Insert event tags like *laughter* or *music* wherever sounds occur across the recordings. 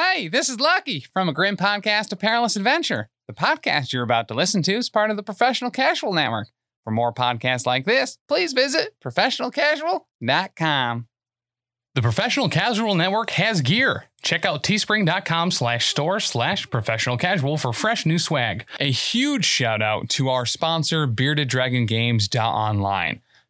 Hey, this is Lucky from a grim podcast, A Perilous Adventure. The podcast you're about to listen to is part of the Professional Casual Network. For more podcasts like this, please visit professionalcasual.com. The Professional Casual Network has gear. Check out teespring.com slash store slash professional casual for fresh new swag. A huge shout out to our sponsor, Bearded Dragon Games Online.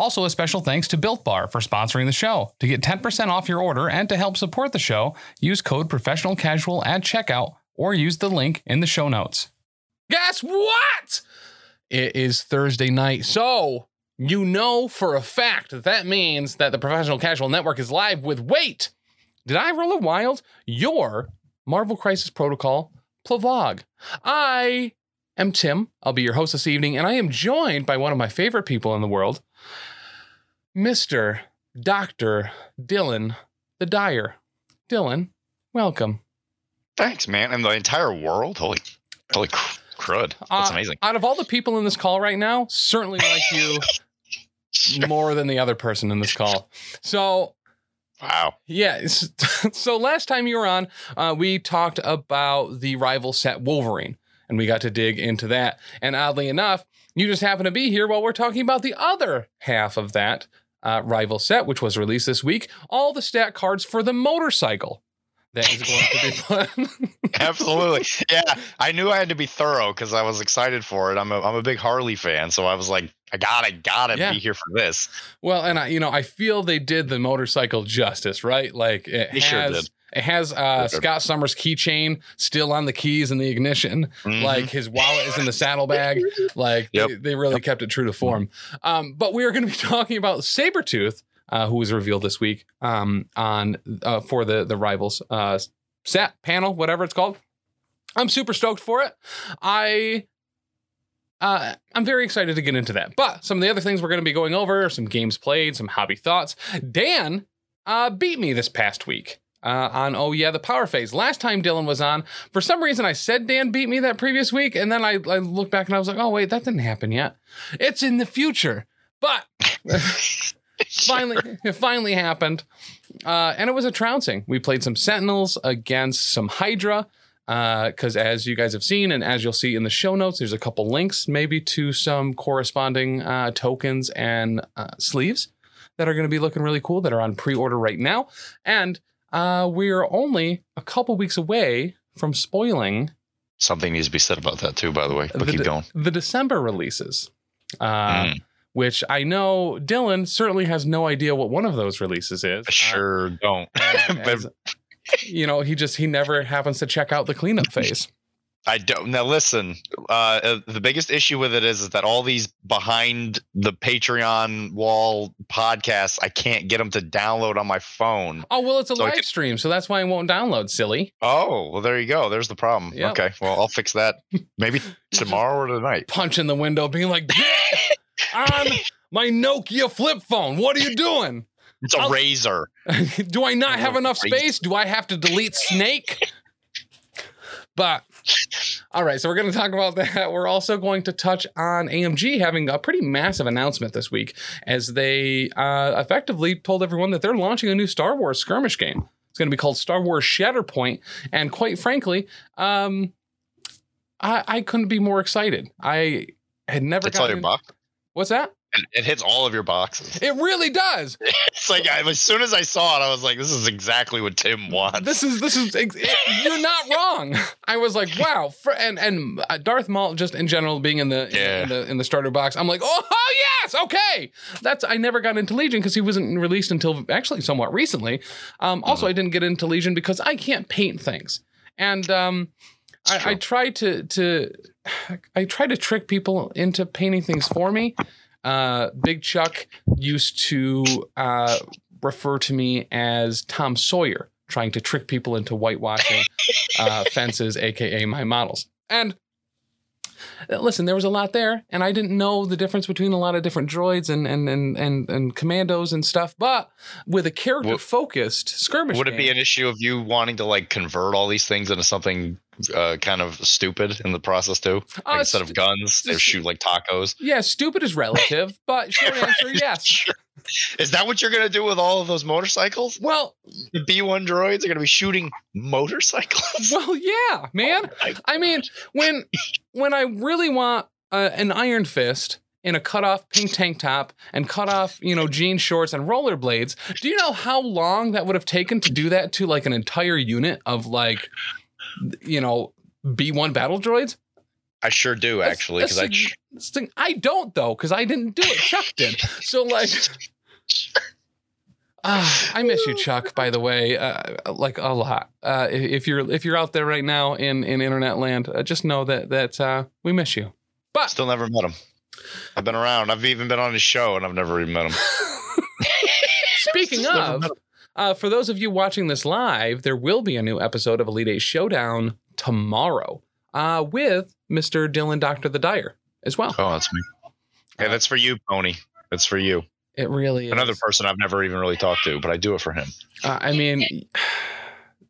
Also, a special thanks to Built Bar for sponsoring the show. To get 10% off your order and to help support the show, use code professional casual at checkout or use the link in the show notes. Guess what? It is Thursday night. So, you know for a fact that that means that the Professional Casual Network is live with Wait. Did I roll a wild? Your Marvel Crisis Protocol Plavog. I am Tim. I'll be your host this evening, and I am joined by one of my favorite people in the world, Mr. Dr. Dylan the Dyer. Dylan, welcome. Thanks, man. And the entire world? Holy, holy cr- crud. That's Uh, amazing. Out of all the people in this call right now, certainly like you *laughs* more than the other person in this call. So, Wow. yeah. *laughs* So, last time you were on, uh, we talked about the rival set Wolverine, and we got to dig into that. And oddly enough, you just happen to be here while we're talking about the other half of that uh, rival set, which was released this week. All the stat cards for the motorcycle that is going to be *laughs* fun. Absolutely. *laughs* Yeah. I knew I had to be thorough because I was excited for it. I'm a, I'm a big Harley fan. So I was like, I gotta, gotta Yeah. be here for this. Well, and I, you know, I feel they did the motorcycle justice, right? Like it They has, sure did. It has uh, Scott Summers' keychain still on the keys and the ignition. Mhm. Like his wallet is in the saddlebag. Like Yep. they, they really kept it true to form. Um, but we are going to be *laughs* talking about Sabretooth, uh, who was revealed this week um, on uh, for the the rivals uh, set panel, whatever it's called. I'm super stoked for it. I uh, I'm very excited to get into that. But some of the other things we're going to be going over, some games played, some hobby thoughts. Dan uh, beat me this past week uh, on Oh Yeah, the Power Phase. Last time Dylan was on, for some reason I said Dan beat me that previous week, and then I, I looked back and I was like, oh wait, that didn't happen yet. It's in the future. But *laughs* finally, it finally happened. Uh, and it was a trouncing. We played some Sentinels against some Hydra. Because as you guys have seen, and as you'll see in the show notes, there's a couple links maybe to some corresponding uh, tokens and uh, sleeves that are going to be looking really cool that are on pre order right now. And uh, we're only a couple weeks away from spoiling Something needs to be said about that too, by the way. But The keep going. the December releases. Uh, Mm. Which I know Dylan certainly has no idea what one of those releases is. I sure don't. Uh, *laughs* as- you know, he just he never happens to check out the cleanup *laughs* phase. I don't. Now listen. Uh, uh, the biggest issue with it is, is that all these behind the Patreon wall podcasts, I can't get them to download on my phone. Oh well, it's a So live could- stream, so that's why it won't download. Silly. Oh, well, there you go. There's the problem. Yep. Okay. Well, I'll fix that *laughs* maybe tomorrow or tonight. Punch in the window, being like, on my Nokia flip phone. What are you doing? It's a I'll- Razr. *laughs* Do I not have Oh, enough crazy. space? Do I have to delete Snake? But all right, so we're going to talk about that. We're also going to touch on AMG having a pretty massive announcement this week as they uh, effectively told everyone that they're launching a new Star Wars skirmish game. It's going to be called Star Wars Shatterpoint, and quite frankly, um, I, I couldn't be more excited. I had never It's all your box. What's that? It, it hits all of your boxes. It really does. *laughs* It's like I, as soon as I saw it, I was like, "This is exactly what Tim wants." This is this is *laughs* it- you're not wrong. I was like, wow, and and uh, Darth Maul just in general being in the, Yeah. in the in the starter box. I'm like, oh, oh yes, okay. That's I never got into Legion because he wasn't released until actually somewhat recently. Um, also, I didn't get into Legion because I can't paint things, and um, I, I try to to I try to trick people into painting things for me. Uh, Big Chuck used to uh, refer to me as Tom Sawyer, trying to trick people into whitewashing uh, fences, aka my models. And listen, there was a lot there, and I didn't know the difference between a lot of different droids and and and and, and commandos and stuff. But with a character focused skirmish, Would it be an issue of you wanting to like convert all these things into something uh, kind of stupid in the process too? Like, Uh, instead st- of guns, they st- shoot like tacos. yeah, stupid is relative, but short *laughs* answer, yes. Sure. Is that what you're gonna do with all of those motorcycles? Well, The B1 droids are gonna be shooting motorcycles. *laughs* well, yeah, man. I mean, when when I really want uh, an Iron Fist in a cut off pink tank top and cut off, you know, jean shorts and rollerblades, do you know how long that would have taken to do that to like an entire unit of like, you know, B1 battle droids? I sure do actually, because I that's This thing, I don't though, because I didn't do it. Chuck did. So like, *sighs* ah, I miss you, Chuck. By the way, uh, like a lot. Uh, if you're if you're out there right now in in internet land, uh, just know that that uh, we miss you. But still never met him. I've been around. I've even been on his show, and I've never even met him. *laughs* speaking of, uh, for those of you watching this live, there will be a new episode of Elite Eight Showdown tomorrow uh, with Mr. Dylan Doctor the Dyer as well. oh, that's me. Yeah, that's for you, Pony. That's for you. It really is. Another person I've never even really talked to, but I do it for him. Uh, I mean,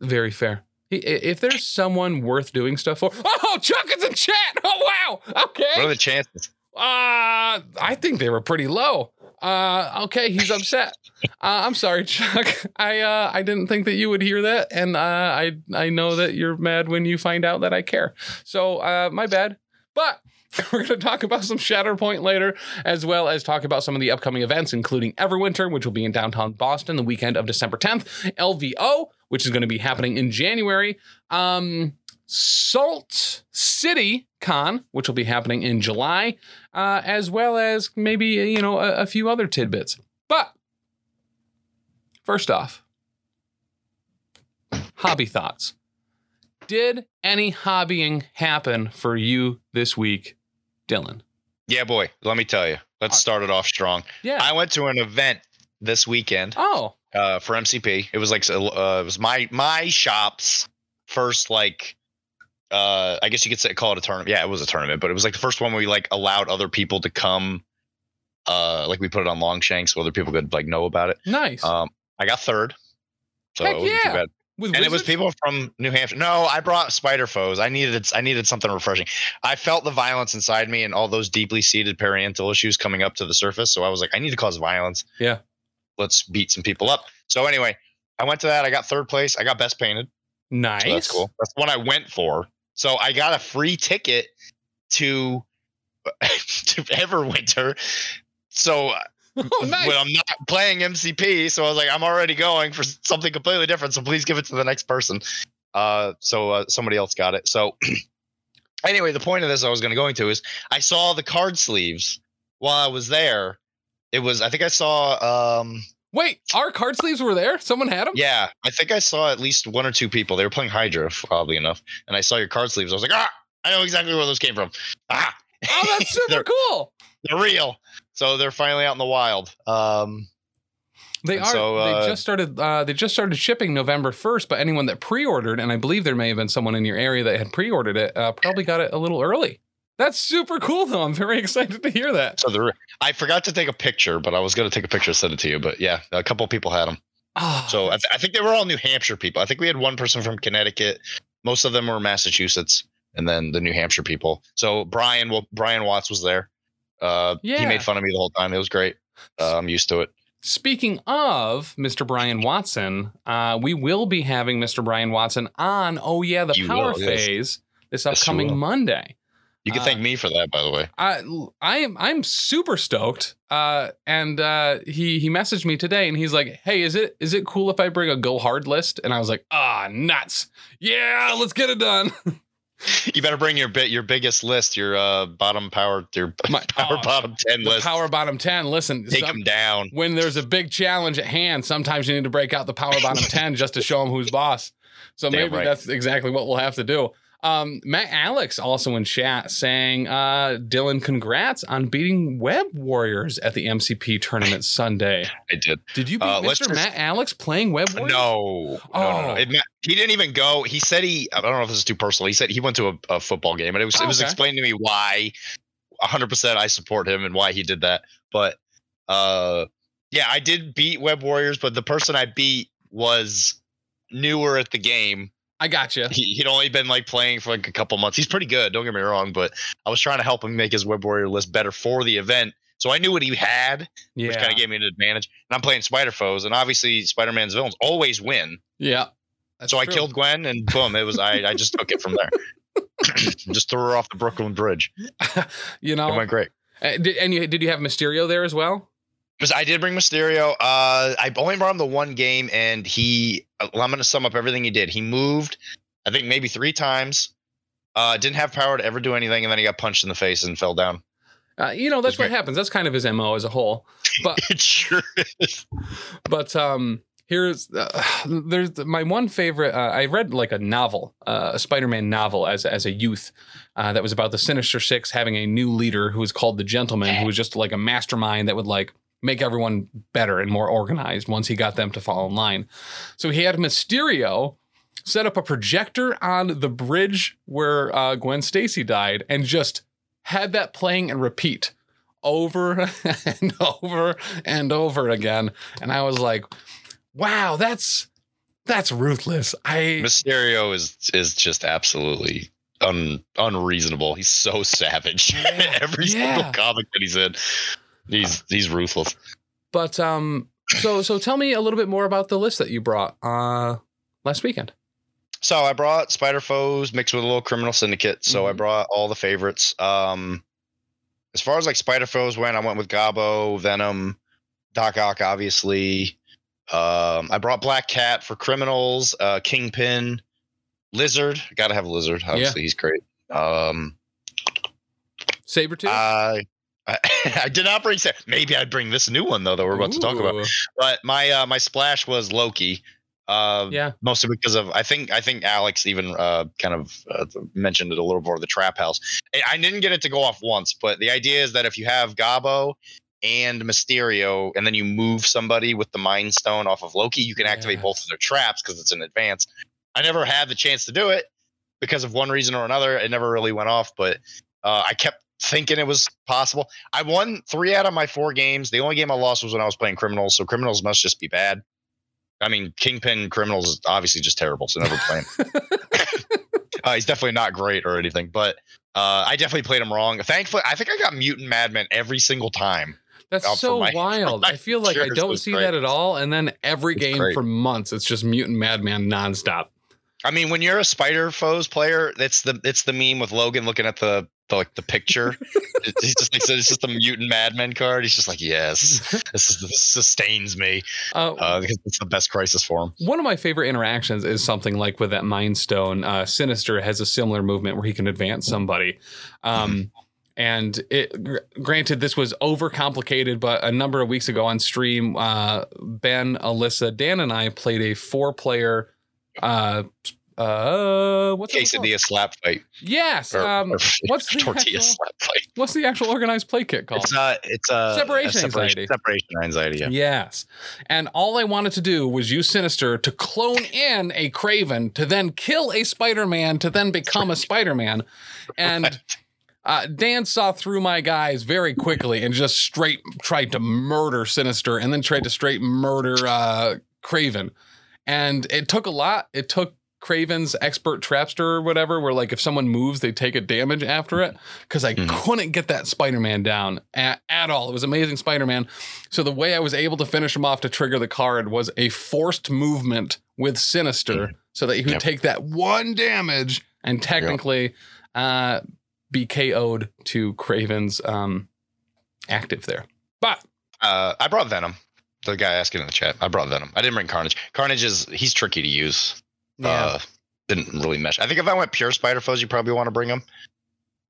very fair. If there's someone worth doing stuff for, oh, Chuck is in chat. Oh wow. Okay. What are the chances? Uh, I think they were pretty low. Uh, okay, he's upset. Uh, I'm sorry, Chuck. *laughs* I uh, I didn't think that you would hear that, and uh, I I know that you're mad when you find out that I care. So uh, my bad. But *laughs* we're going to talk about some Shatterpoint later, as well as talk about some of the upcoming events, including Everwinter, which will be in downtown Boston the weekend of December 10th, LVO, which is going to be happening in January, um, Salt City Con, which will be happening in July, uh, as well as maybe, you know, a, a few other tidbits. But first off, hobby thoughts. Did any hobbying happen for you this week, Dylan? Yeah, boy. Let me tell you. Let's start it off strong. Yeah. I went to an event this weekend oh, uh, for MCP. It was like uh, it was my my shop's first like uh, I guess you could say call it a tournament. Yeah, it was a tournament, but it was like the first one where we like allowed other people to come. Uh, like we put it on Longshank so other people could like know about it. nice. Um, I got third, so Heck it wasn't yeah. too bad. With and it was people from New Hampshire. No, I brought spider foes. I needed I needed something refreshing. I felt the violence inside me and all those deeply seated parental issues coming up to the surface. So I was like, I need to cause violence. Yeah. Let's beat some people up. So anyway, I went to that. I got third place. I got best painted. Nice. So that's cool. That's the one I went for. So I got a free ticket to *laughs* to Everwinter. So *laughs* Oh, nice. when I'm not playing MCP, so I was like, I'm already going for something completely different. So please give it to the next person. Uh, so uh, somebody else got it. So *clears throat* anyway, the point of this I was going to go into is I saw the card sleeves while I was there. It was I think I saw um Wait, our card sleeves were there? Someone had them? yeah I think I saw at least one or two people. They were playing Hydra, oddly enough, and I saw your card sleeves. I was like, ah, I know exactly where those came from. Ah, Oh, that's *laughs* super They're- cool. they're real. So they're finally out in the wild. Um, They are. so, uh, they just started. Uh, they just started shipping November first. But anyone that pre-ordered, and I believe there may have been someone in your area that had pre-ordered it, uh, probably got it a little early. That's super cool, though. I'm very *laughs* excited to hear that. So the I forgot to take a picture, but I was gonna take a picture and send it to you. But yeah, a couple people had them. Ah, So I, th- I think they were all New Hampshire people. I think we had one person from Connecticut. Most of them were Massachusetts, and then the New Hampshire people. So Brian, well, Brian Watts was there. Uh, Yeah. he made fun of me the whole time. It was great. Uh, I'm used to it. Speaking of Mr. Brian Watson, uh, we will be having Mr. Brian Watson on. Oh yeah, the You Power will. Phase this Yes, you upcoming will. Monday. You can Uh, thank me for that, by the way. I I am I'm super stoked. Uh, and uh, he he messaged me today and he's like, "Hey, is it is it cool if I bring a go hard list?" And I was like, "Ah, nuts! Yeah, let's get it done." *laughs* You better bring your bit, your biggest list, your uh, bottom power, your *laughs* My- power oh, bottom ten list. power bottom ten. Listen, Take some- them down. when there's a big challenge at hand, sometimes you need to break out the power bottom *laughs* 10 just to show them who's boss. So Damn maybe right. that's exactly what we'll have to do. Um, Matt Alex also in chat saying, uh, Dylan, congrats on beating Web Warriors at the MCP tournament Sunday. I did. Did you beat Uh, Mr. just- Matt Alex playing Web Warriors? No, no, no, Oh. no. It, ma- he didn't even go. He said he. I don't know if this is too personal. He said he went to a, a football game, and it was Oh, it was okay. explained to me why. 100 percent I support him and why he did that. But uh, yeah, I did beat Web Warriors, but the person I beat was newer at the game. I got you. He, he'd only been like playing for like a couple months. He's pretty good. Don't get me wrong, but I was trying to help him make his Web Warrior list better for the event. So I knew what he had, which kind of gave me an advantage. And I'm playing Spider Foes, and obviously Spider Man's villains always win. Yeah. So I killed Gwen, and boom, it was I. I just took it from there. *laughs* just threw her off the Brooklyn Bridge. you It know, went great. uh, did, and you, did you have Mysterio there as well? Because I did bring Mysterio. Uh, I only brought him the one game, and he. I'm going to sum up everything he did. He moved, I think maybe three times. Uh, didn't have power to ever do anything, and then he got punched in the face and fell down. Uh, you know, that's what happens. That's kind of his MO as a whole. But *laughs* It sure is. but um here's uh, there's my one favorite uh, i read like a novel uh, a spider-man novel as as a youth uh, that was about the sinister six having a new leader who was called the gentleman who was just like a mastermind that would like make everyone better and more organized once he got them to fall in line so he had mysterio set up a projector on the bridge where uh, gwen stacy died and just had that playing and repeat over *laughs* and over and over again and i was like wow that's that's ruthless i Mysterio is is just absolutely un, unreasonable. He's so *laughs* savage. Yeah, *laughs* Every yeah. single comic that he's in, he's he's ruthless. but um so so tell me a little bit more about the list that you brought uh last weekend So I brought Spider Foes mixed with a little Criminal Syndicate. So I Mhm. brought all the favorites. Um, as far as like Spider Foes went, I went with Gabo, Venom, Doc Ock, obviously. Um, I brought Black Cat for criminals, uh, Kingpin, Lizard. Got to have Lizard. Obviously, he's great. Um, Sabretooth I, I *laughs* I did not bring. Maybe I'd bring this new one though that we're about to talk about. But my uh, my splash was Loki. Uh, yeah mostly because of I think I think Alex even uh, kind of uh, mentioned it a little more the trap house. I- I didn't get it to go off once, but the idea is that if you have Gabo and Mysterio, and then you move somebody with the Mind Stone off of Loki, you can activate both of their traps because it's in advance. I never had the chance to do it because of one reason or another. It never really went off, but uh, I kept thinking it was possible. I won three out of my four games. The only game I lost was when I was playing Criminals, so Criminals must just be bad. I mean, Kingpin Criminals is obviously just terrible, so never play him. *laughs* *laughs* uh, he's definitely not great or anything, but uh, I definitely played him wrong. Thankfully, I think I got Mutant Madman every single time. that's out so my- *laughs* wild i feel like i don't see great. that at all and then every It's game great. for months it's just mutant madman nonstop I mean, when you're a Spider Foes player, it's the it's the meme with Logan looking at the, the like the picture. *laughs* He's just like it's just a Mutant Madman card. He's just like, yes, this, is, this sustains me. uh, Uh, because it's the best crisis for him. One of my favorite interactions is something like with that Mind Stone. Uh, Sinister has a similar movement where he can advance somebody. Um, and it, granted, this was overcomplicated, but a number of weeks ago on stream, uh, Ben, Alyssa, Dan, and I played a four-player. Uh, uh, what's called? Quesadilla slap fight. Yes. Or, Um, or what's the *laughs* tortilla actual- slap fight? what's the actual organized play kit called? It's uh it's uh Separation a anxiety. Separation anxiety. Yeah. Yes. And all I wanted to do was use Sinister to clone in a Kraven to then kill a Spider Man to then become a Spider Man. *laughs* And uh, Dan saw through my guys very quickly and just straight tried to murder Sinister and then tried to straight murder uh, Kraven. And it took a lot. It took Kraven's expert trapster or whatever, where like if someone moves, they take a damage after it. Because I Mhm. couldn't get that Spider Man down at, at all. It was amazing Spider Man. So the way I was able to finish him off to trigger the card was a forced movement with Sinister, so that he would Yep. take that one damage and technically uh, be KO'd to Kraven's um, active there. But Uh, I brought Venom. The guy asking in the chat. I brought Venom. I didn't bring Carnage. Carnage is he's tricky to use. Uh, didn't really mesh. I think if I went pure Spider Foes, you probably want to bring him.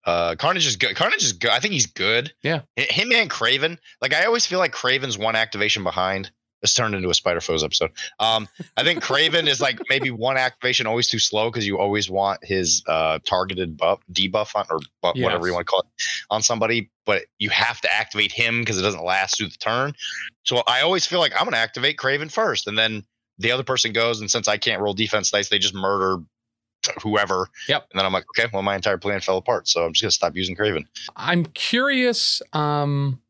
Uh, Carnage is good. Carnage is good. I think he's good. Yeah. Him and Kraven. Like I always feel like Kraven's one activation behind. This turned into a Spider Foes episode. Um, I think Kraven is like maybe *laughs* one activation always too slow because you always want his uh, targeted buff, debuff on, or buff, whatever you want to call it on somebody, but you have to activate him because it doesn't last through the turn. So I always feel like I'm going to activate Kraven first, and then the other person goes. And since I can't roll defense dice, they just murder whoever. Yep. And then I'm like, okay, well, my entire plan fell apart. So I'm just to stop using Kraven. I'm curious um,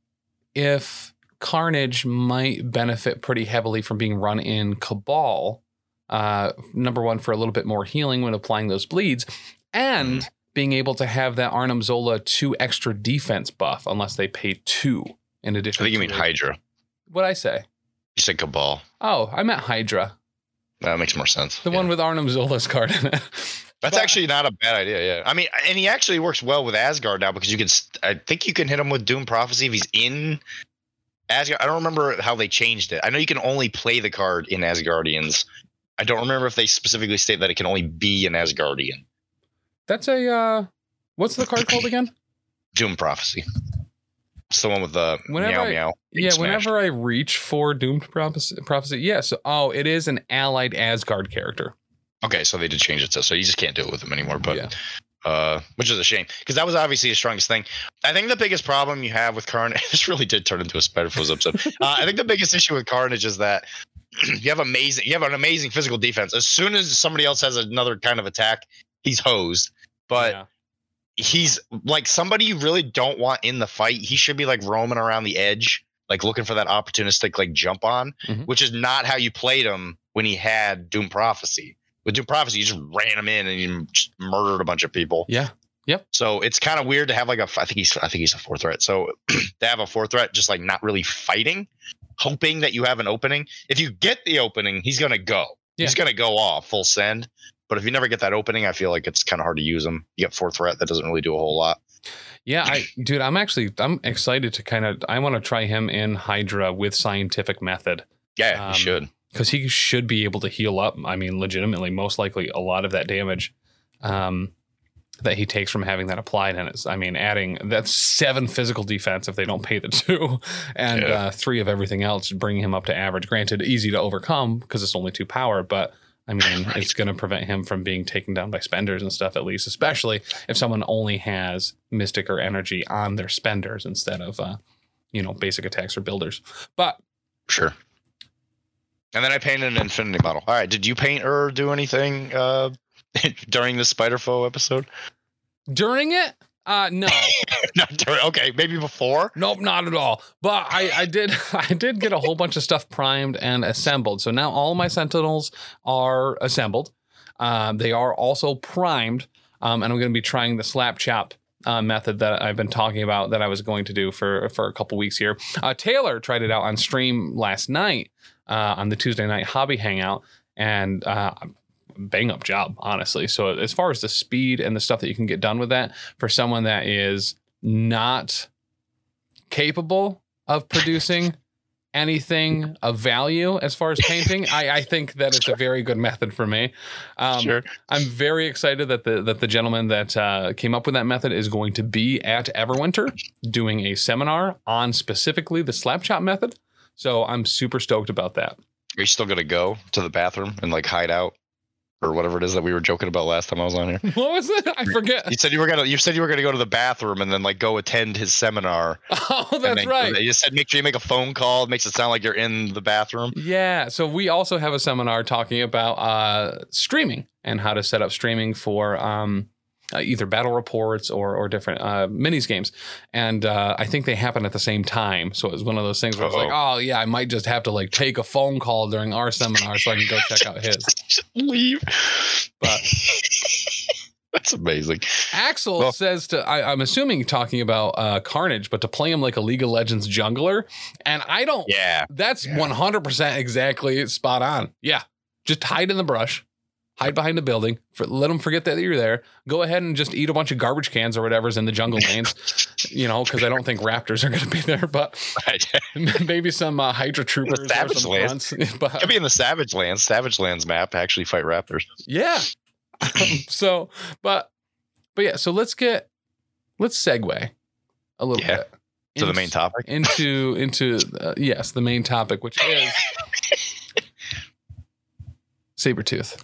if Carnage might benefit pretty heavily from being run in Cabal. Uh, number one, for a little bit more healing when applying those bleeds, and being able to have that Arnim Zola two extra defense buff, unless they pay two in addition. I think you mean Hydra. What I say? You said Cabal. Oh, I meant Hydra, That makes more sense. the Yeah. one with Arnim Zola's card in it. That's But- actually not a bad idea. Yeah, I mean, and he actually works well with Asgard now because you can. I think you can hit him with Doom Prophecy if he's in Asgard. I don't remember how they changed it. I know you can only play the card in Asgardians. I don't remember if they specifically state that it can only be an Asgardian. That's a uh, what's the card called again? Doom Prophecy. It's the one with the Whenever meow I- meow. Yeah, smashed. whenever I reach for Doomed Prophecy, prophecy yeah, so oh, it is an allied Asgard character. Okay, so they did change it to so you just can't do it with them anymore. But yeah. uh, which is a shame because that was obviously his strongest thing. I think the biggest problem you have with Carnage, *laughs* this really did turn into a Spider Foes episode. *laughs* uh, I think the biggest issue with Carnage is that *clears throat* you have amazing, you have an amazing physical defense. As soon as somebody else has another kind of attack, he's hosed. But yeah. He's like somebody you really don't want in the fight. He should be like roaming around the edge, like looking for that opportunistic like jump on, Mhm. which is not how you played him when he had Doom Prophecy. With Doom Prophecy, you just ran him in and you just murdered a bunch of people. Yeah. Yep. So it's kind of weird to have like a. I think he's. I think he's a four threat. So *clears throat* to have a four threat, just like not really fighting, hoping that you have an opening. If you get the opening, he's gonna go. He's gonna go off full send. But if you never get that opening, I feel like it's kind of hard to use them. You get four threat, that doesn't really do a whole lot. Yeah, I dude, I'm actually I'm excited to kind of I want to try him in Hydra with scientific method Yeah, Um, you should. because he should be able to heal up. I mean, legitimately, most likely a lot of that damage um, that he takes from having that applied, and it's I mean, adding that's seven physical defense if they don't pay the two, *laughs* and Yeah. uh, three of everything else, bringing him up to average. Granted, easy to overcome because it's only two power, but. I mean, *laughs* Right. it's going to prevent him from being taken down by spenders and stuff, at least, especially if someone only has mystic or energy on their spenders instead of, uh, you know, basic attacks or builders. But Sure. And then I painted an infinity model. All right. Did you paint or do anything uh, *laughs* during the Spider Foe episode? during it, uh, no, *laughs* Not during. Okay, maybe before. nope, not at all. But I, I did, *laughs* I did get a whole bunch of stuff primed and assembled. So now all my Sentinels are assembled. Um, they are also primed, um, and I'm going to be trying the slap chop. Uh, method that I've been talking about that I was going to do for for a couple weeks here. Uh, Taylor tried it out on stream last night uh, on the Tuesday night hobby hangout, and uh, bang up job honestly. So as far as the speed and the stuff that you can get done with that for someone that is not capable of producing *laughs* anything of value as far as painting, I, I think that it's a very good method for me. Um, sure. I'm very excited that the that the gentleman that uh, came up with that method is going to be at Everwinter doing a seminar on specifically the slap chop method. So I'm super stoked about that. Are you still gonna go to the bathroom and like hide out or whatever it is that we were joking about last time I was on here? *laughs* What was it? I forget. You said you were gonna. You said you were gonna go to the bathroom and then like go attend his seminar. *laughs* Oh, that's then- right. You said make sure you make a phone call. It makes it sound like you're in the bathroom. Yeah. So we also have a seminar talking about uh, streaming and how to set up streaming for um, uh, either battle reports or or different uh, minis games. And uh, I think they happen at the same time. So it was one of those things where it's like, oh yeah, I might just have to like take a phone call during our seminar so I can go check out his. *laughs* Leave. But *laughs* That's amazing. Axel Well- says to I, I'm assuming talking about uh, Carnage, but to play him like a League of Legends jungler, and I don't. Yeah. That's Yeah. 100% exactly spot on. Yeah. Just hide in the brush, hide behind the building, for, let them forget that you're there. Go ahead and just eat a bunch of garbage cans or whatever's in the jungle lanes, *laughs* you know, because I don't think raptors are going to be there, but *laughs* maybe some uh, Hydra troopers or Savage Lands. grunts. *laughs* But Could be in the Savage Lands. Savage Lands map actually fight raptors. yeah. *clears throat* so, but, but yeah, so let's get, let's segue a little Yeah. bit To the main topic. into into uh, yes the main topic which is Sabretooth.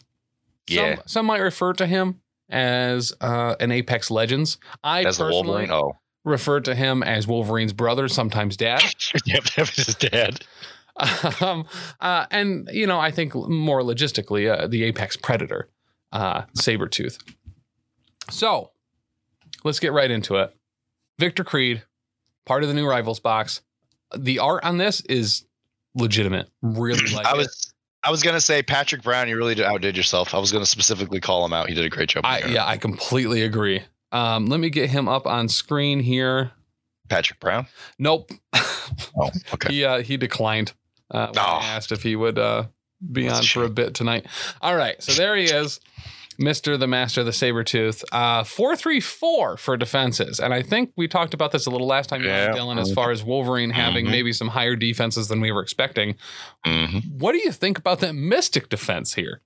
Yeah. Some, some might refer to him as uh, an Apex Legends. I As personally Oh, refer to him as Wolverine's brother, sometimes dad. *laughs* yep, that was his dad. um, uh, and you know, I think more logistically, uh, the apex predator, uh, Sabretooth. So let's get right into it. Victor Creed, part of the new Rivals box. The art on this is legitimate. Really *clears throat* like I it. was I was gonna say Patrick Brown, you really outdid yourself. I was gonna specifically call him out. He did a great job. I, yeah, I completely agree. Um, let me get him up on screen here. Patrick Brown. Nope. *laughs* Oh, okay. he uh, he declined uh, when Oh. I asked if he would uh, be That's a on for a bit tonight. All right, so there he is, Mister the Master, the Sabretooth. Uh, four three four for defenses, and I think we talked about this a little last time, Yeah. Dylan, as far as Wolverine having Mhm. maybe some higher defenses than we were expecting. hmm What do you think about that Mystic defense here?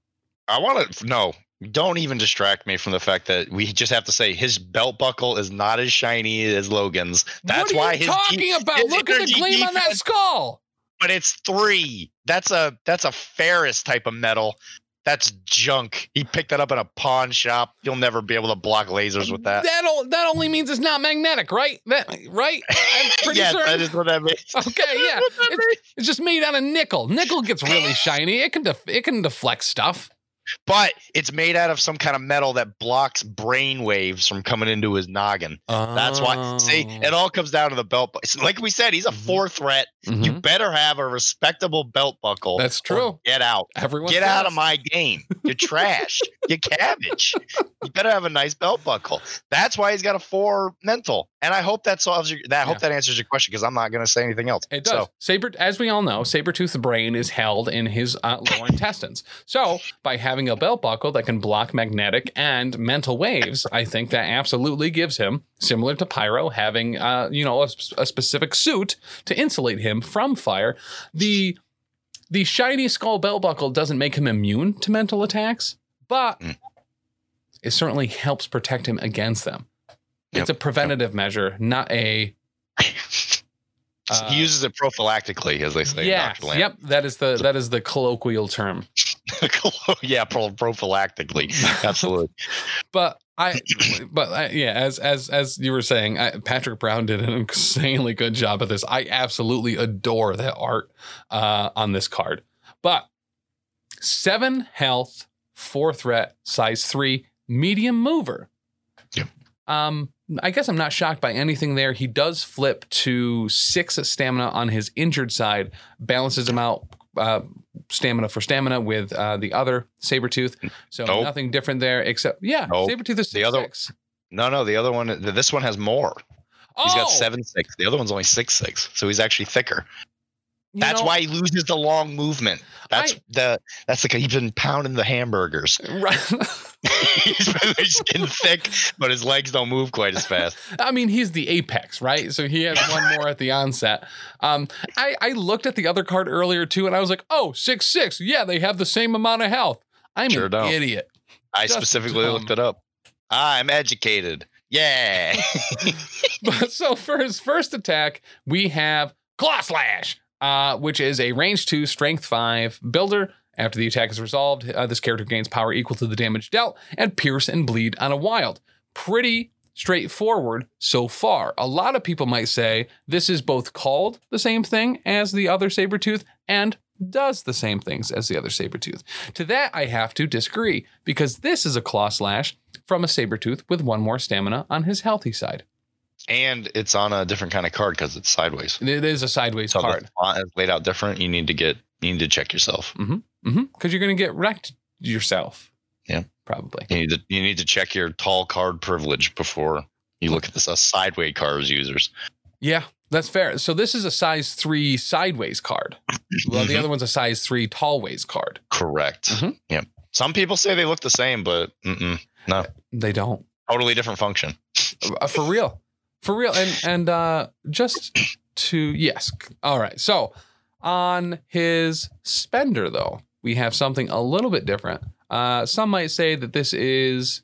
I want to no. Don't even distract me from the fact that we just have to say his belt buckle is not as shiny as Logan's. That's what are why you talking de- about? his Look at the gleam on that skull. But it's three. That's a that's a ferrous type of metal. That's junk. He picked that up in a pawn shop. You'll never be able to block lasers with that. That o- that only means it's not magnetic, right? That right? I'm *laughs* pretty yes, that is what that means. *laughs* Okay, yeah. *laughs* That's what that means. It's just made out of nickel. Nickel gets really shiny. It can def- it can deflect stuff. But it's made out of some kind of metal that blocks brain waves from coming into his noggin. That's why. See, Oh. it all comes down to the belt. bu- Like we said, he's a Mhm. four threat. Mhm. You better have a respectable belt buckle. That's true. Get out. Everyone Get out of my game. You're trash. You're cabbage. You better have a nice belt buckle. That's why he's got a four mental. And I hope that solves your. That I hope Yeah. that answers your question because I'm not going to say anything else. It does. So, Saber, as we all know, Sabretooth's brain is held in his uh, lower intestines. So, by having a belt buckle that can block magnetic and mental waves, I think that absolutely gives him, similar to Pyro, having uh, you know a, a specific suit to insulate him from fire. The the shiny skull belt buckle doesn't make him immune to mental attacks, but Mm. it certainly helps protect him against them. Yep. It's a preventative measure, not a *laughs* uh, he uses it prophylactically, as they say. yeah, yep. That is the that is the colloquial term. *laughs* yeah, pro- prophylactically. *laughs* Absolutely. But I, but I, yeah, as as as you were saying, I, Patrick Brown did an insanely good job of this. I absolutely adore that art uh, on this card. But seven health, four threat, size three, medium mover. Yep. Um, I guess I'm not shocked by anything there. He does flip to six stamina on his injured side, balances him out. Uh, stamina for stamina with uh, the other Sabretooth. So Nope. nothing different there except, yeah, Nope. Sabretooth is The other- six. No, no, the other one, this one has more. He's got seven six. The other one's only six six, so he's actually thicker. You That's know, why he loses the long movement. That's I- the that's like he's been pounding the hamburgers. *laughs* Right. *laughs* he's he's getting thick, but his legs don't move quite as fast. *laughs* I mean, he's the apex, right? So he has one more at the onset. Um, I, I looked at the other card earlier too, and I was like, oh, six six. Yeah, they have the same amount of health. I'm Sure an don't. idiot. I Just specifically dumb. looked it up. I'm educated. Yeah. But so for his first attack, we have Claw Slash, uh, which is a range two, strength five builder. After the attack is resolved, uh, this character gains power equal to the damage dealt and pierce and bleed on a wild. Pretty straightforward so far. A lot of people might say this is both called the same thing as the other Sabretooth and does the same things as the other Sabretooth. To that, I have to disagree because this is a Claw Slash from a Sabretooth with one more stamina on his healthy side. And it's on a different kind of card because it's sideways. It is a sideways So card. the font is laid out different. You need to get you need to check yourself. Mm-hmm. Because you're going to get wrecked yourself. Yeah. Probably. You need to you need to check your tall card privilege before you look at this as sideways cards users. Yeah, that's fair. So this is a size three sideways card. Well, the Mhm. other one's a size three tallways card. Correct. Mhm. Yep. Some people say they look the same, but mm-mm, No. They don't. totally different function. Uh, for real. For real. And and uh just to yes. All right. So on his spender though, we have something a little bit different. Uh some might say that this is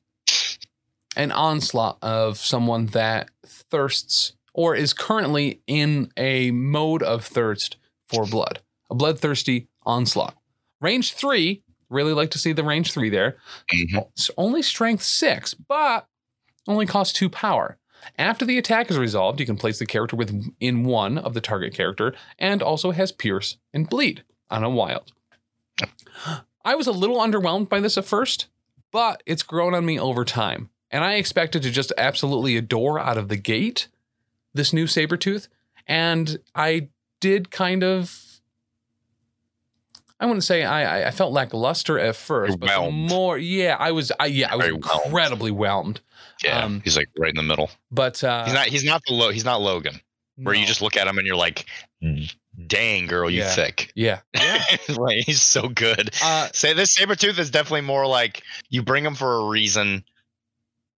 an onslaught of someone that thirsts or is currently in a mode of thirst for blood. A bloodthirsty onslaught. Range 3, Really like to see the range three there. Mhm. It's only strength six, but only costs two power. After the attack is resolved, you can place the character within one of the target character and also has pierce and bleed on a wild. I was a little underwhelmed by this at first, but it's grown on me over time. And I expected to just absolutely adore out of the gate this new Sabretooth. And I did kind of I wouldn't say I I- felt lackluster at first, but more yeah, I was I yeah, I was incredibly whelmed. Yeah, Um, he's like right in the middle. But uh He's not. He's not the low. He's not Logan, where you just look at him and you're like, "Dang, girl, you Yeah. thick." yeah. *laughs* like he's so good. Uh Say this Sabretooth is definitely more like you bring him for a reason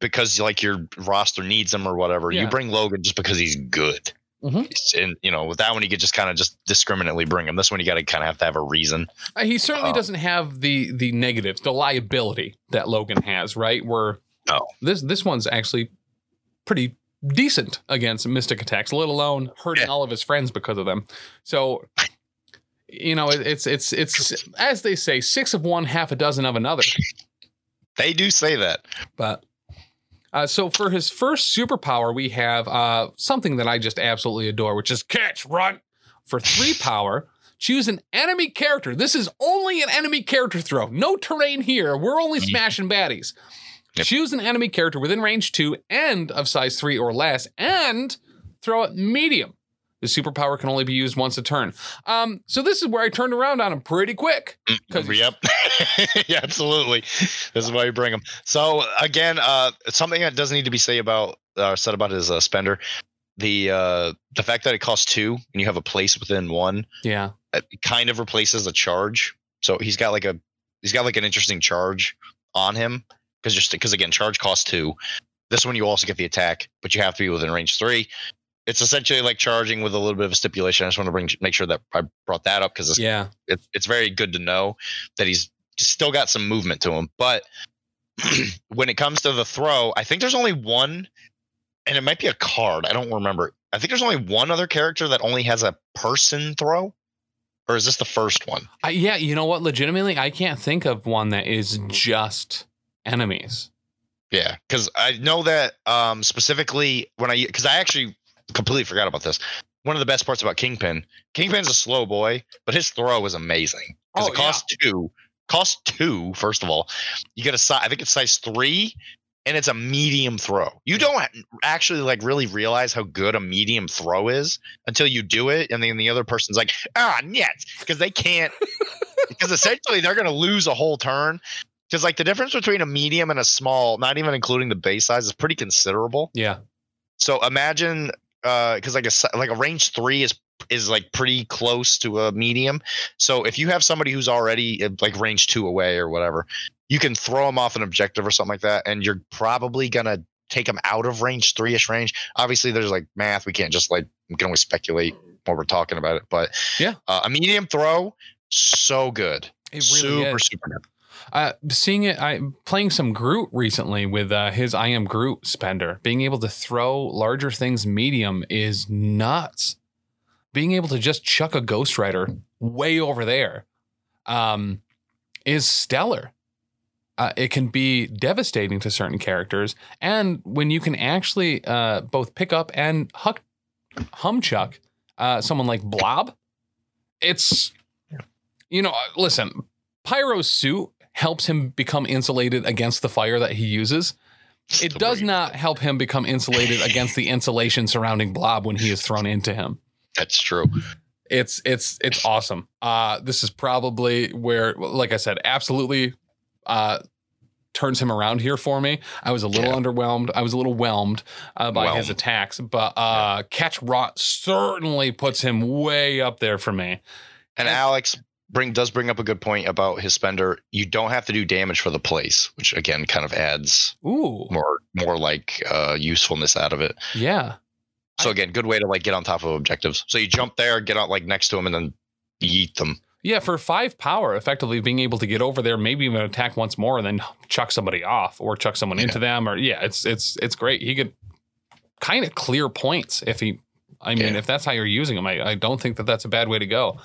because like your roster needs him or whatever. Yeah. You bring Logan just because he's good. Mhm. And you know, with that one you could just kind of just discriminately bring him. This one you got to kind of have to have a reason. Uh, he certainly Oh. doesn't have the the negatives, the liability that Logan has, right? Where No. this this one's actually pretty decent against mystic attacks, let alone hurting Yeah. all of his friends because of them. So you know, it, it's it's it's as they say, six of one, half a dozen of another. *laughs* They do say that. But uh, so for his first superpower, we have uh, something that I just absolutely adore, which is catch run. For three *laughs* power, choose an enemy character. This is only an enemy character throw. No terrain here. We're only Mhm. smashing baddies. Yep. Choose an enemy character within range two and of size three or less, and throw it medium. The superpower can only be used once a turn. Um, so this is where I turned around on him pretty quick. Yep. *laughs* yeah, absolutely. This is why you bring him. So again, uh, something that doesn't need to be say about uh, said about his uh, spender. The uh, the fact that it costs two and you have a place within one Yeah. it kind of replaces a charge. So he's got like a he's got like an interesting charge on him because just because again charge costs two. This one you also get the attack, but you have to be within range three. It's essentially like charging with a little bit of a stipulation. I just want to bring make sure that I brought that up because it's Yeah. it's it's very good to know that he's still got some movement to him. But *clears throat* when it comes to the throw, I think there's only one, and it might be a card. I don't remember. I think there's only one other character that only has a person throw, or is this the first one? I, yeah, you know what? Legitimately, I can't think of one that is just enemies. Yeah, because I know that um, specifically when I because I actually completely forgot about this. One of the best parts about Kingpin, Kingpin's a slow boy, but his throw is amazing because Oh, it costs two. Costs two, first of all. You get a size. I think it's size three, and it's a medium throw. You don't actually like really realize how good a medium throw is until you do it, and then the other person's like, ah, net, because they can't. because essentially they're going to lose a whole turn. Because like the difference between a medium and a small, not even including the base size, is pretty considerable. Yeah. So imagine, because like a like a range three is is like pretty close to a medium. So if you have somebody who's already uh, like range two away or whatever, you can throw them off an objective or something like that, and you're probably gonna take them out of range three ish range. Obviously, there's like math. We can't just like we can only speculate while we're talking about it. But Yeah. uh, a medium throw, so good, really super is. super good. Uh, seeing it, I playing some Groot recently with uh, his I am Groot spender. Being able to throw larger things medium is nuts. Being able to just chuck a Ghost Rider way over there um, is stellar. Uh, it can be devastating to certain characters, and when you can actually uh, both pick up and huck, humchuck uh, someone like Blob, it's you know, listen, Pyro's suit helps him become insulated against the fire that he uses. It does not help him become insulated against the insulation surrounding Blob when he is thrown into him. That's true. It's it's it's awesome. Uh this is probably where like I said, absolutely uh turns him around here for me. I was a little Yeah. underwhelmed. I was a little whelmed uh, by his attacks, but uh Catch Rot certainly puts him way up there for me. And- Alex bring does bring up a good point about his spender. You don't have to do damage for the place, which again kind of adds Ooh. more more like uh, usefulness out of it. Yeah. So again, good way to like get on top of objectives. So you jump there, get out like next to them, and then yeet them. Yeah, for five power, effectively being able to get over there, maybe even attack once more, and then chuck somebody off or chuck someone into them, or yeah, it's it's it's great. He could kind of clear points if he. I mean, Yeah. if that's how you're using them, I, I don't think that that's a bad way to go.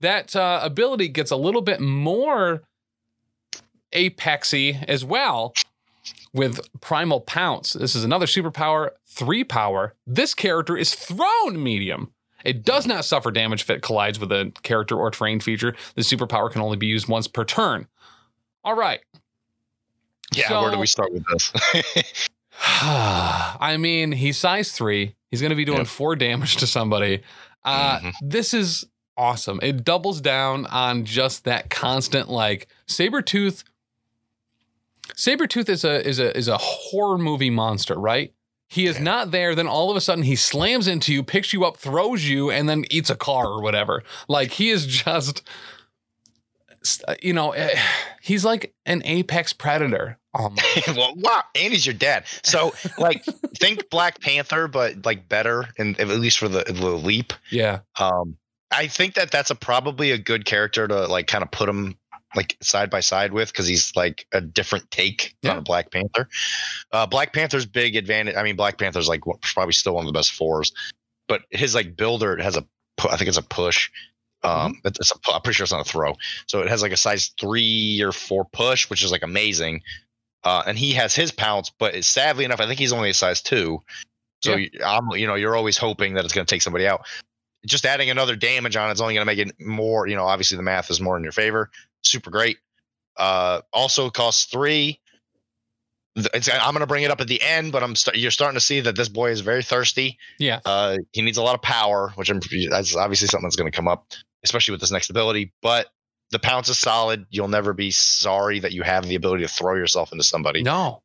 That uh, ability gets a little bit more apexy as well with Primal Pounce. This is another superpower, three power. This character is thrown medium. It does not suffer damage if it collides with a character or terrain feature. The superpower can only be used once per turn. All right. Yeah, where do we start with this? *laughs* *sighs* I mean, he's size three. He's going to be doing Yep. four damage to somebody. Uh, Mhm. This is awesome. It doubles down on just that constant like Sabretooth. Sabretooth is a is a is a horror movie monster, right? He is Yeah. not there, then all of a sudden he slams into you, picks you up, throws you, and then eats a car or whatever. Like he is just you know, eh, *sighs* he's like an apex predator. Almost. *laughs* well, wow, Andy's your dad. So, like, *laughs* think Black Panther, but like better, and at least for the, the leap. yeah. Um, I think that that's a probably a good character to like kind of put him like side by side with because he's like a different take Yeah. on a Black Panther. Uh, Black Panther's big advantage. I mean, Black Panther's like probably still one of the best fours, but his like builder has a I think it's a push. Um, Mm-hmm. it's a, I'm pretty sure it's not a throw. So it has like a size three or four push, which is like amazing. Uh, and he has his pounce, but sadly enough, I think he's only a size two. So Yeah. you- I'm, you know, you're always hoping that it's going to take somebody out. Just adding another damage on it's only going to make it more. You know, obviously the math is more in your favor. Super great. Uh, also costs three. It's, I'm going to bring it up at the end, but I'm st- you're starting to see that this boy is very thirsty. Yeah. Uh, he needs a lot of power, which I'm that's obviously something that's going to come up, especially with this next ability. But the pounce is solid. You'll never be sorry that you have the ability to throw yourself into somebody. No.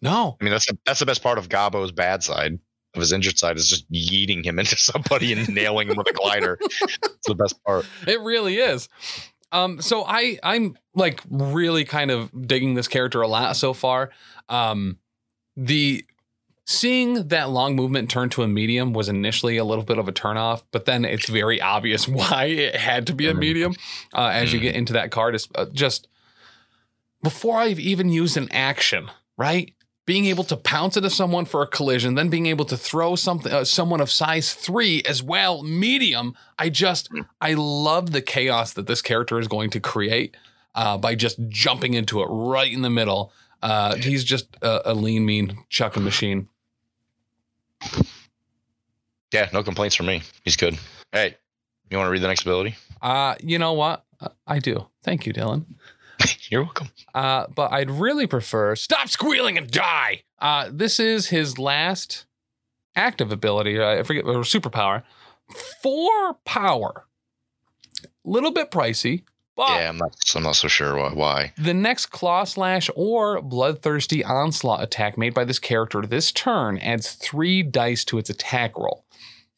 No. I mean, that's the, that's the best part of Gabo's bad side of his injured side is just yeeting him into *laughs* somebody and nailing him with a glider. *laughs* It's the best part. It really is. Um, so I I'm like really kind of digging this character a lot so far. Um, the seeing that long movement turn to a medium was initially a little bit of a turnoff, but then it's very *laughs* obvious why it had to be a Mhm. medium uh, as you get into that card. Is uh, just before I've even used an action, right? Being able to pounce into someone for a collision, then being able to throw something, uh, someone of size three as well, medium. I just, I love the chaos that this character is going to create uh, by just jumping into it right in the middle. Uh, he's just a, a lean, mean chucking *sighs* machine. Yeah, no complaints from me. He's good. Hey, you want to read the next ability? Uh, you know what? I do. Thank you, Dylan. *laughs* You're welcome. Uh, but I'd really prefer stop squealing and die. Uh, this is his last active ability. Uh, I forget or superpower. Four power. Little bit pricey, but Yeah, I'm not. I'm not so sure why. the next claw slash or bloodthirsty onslaught attack made by this character this turn adds three dice to its attack roll.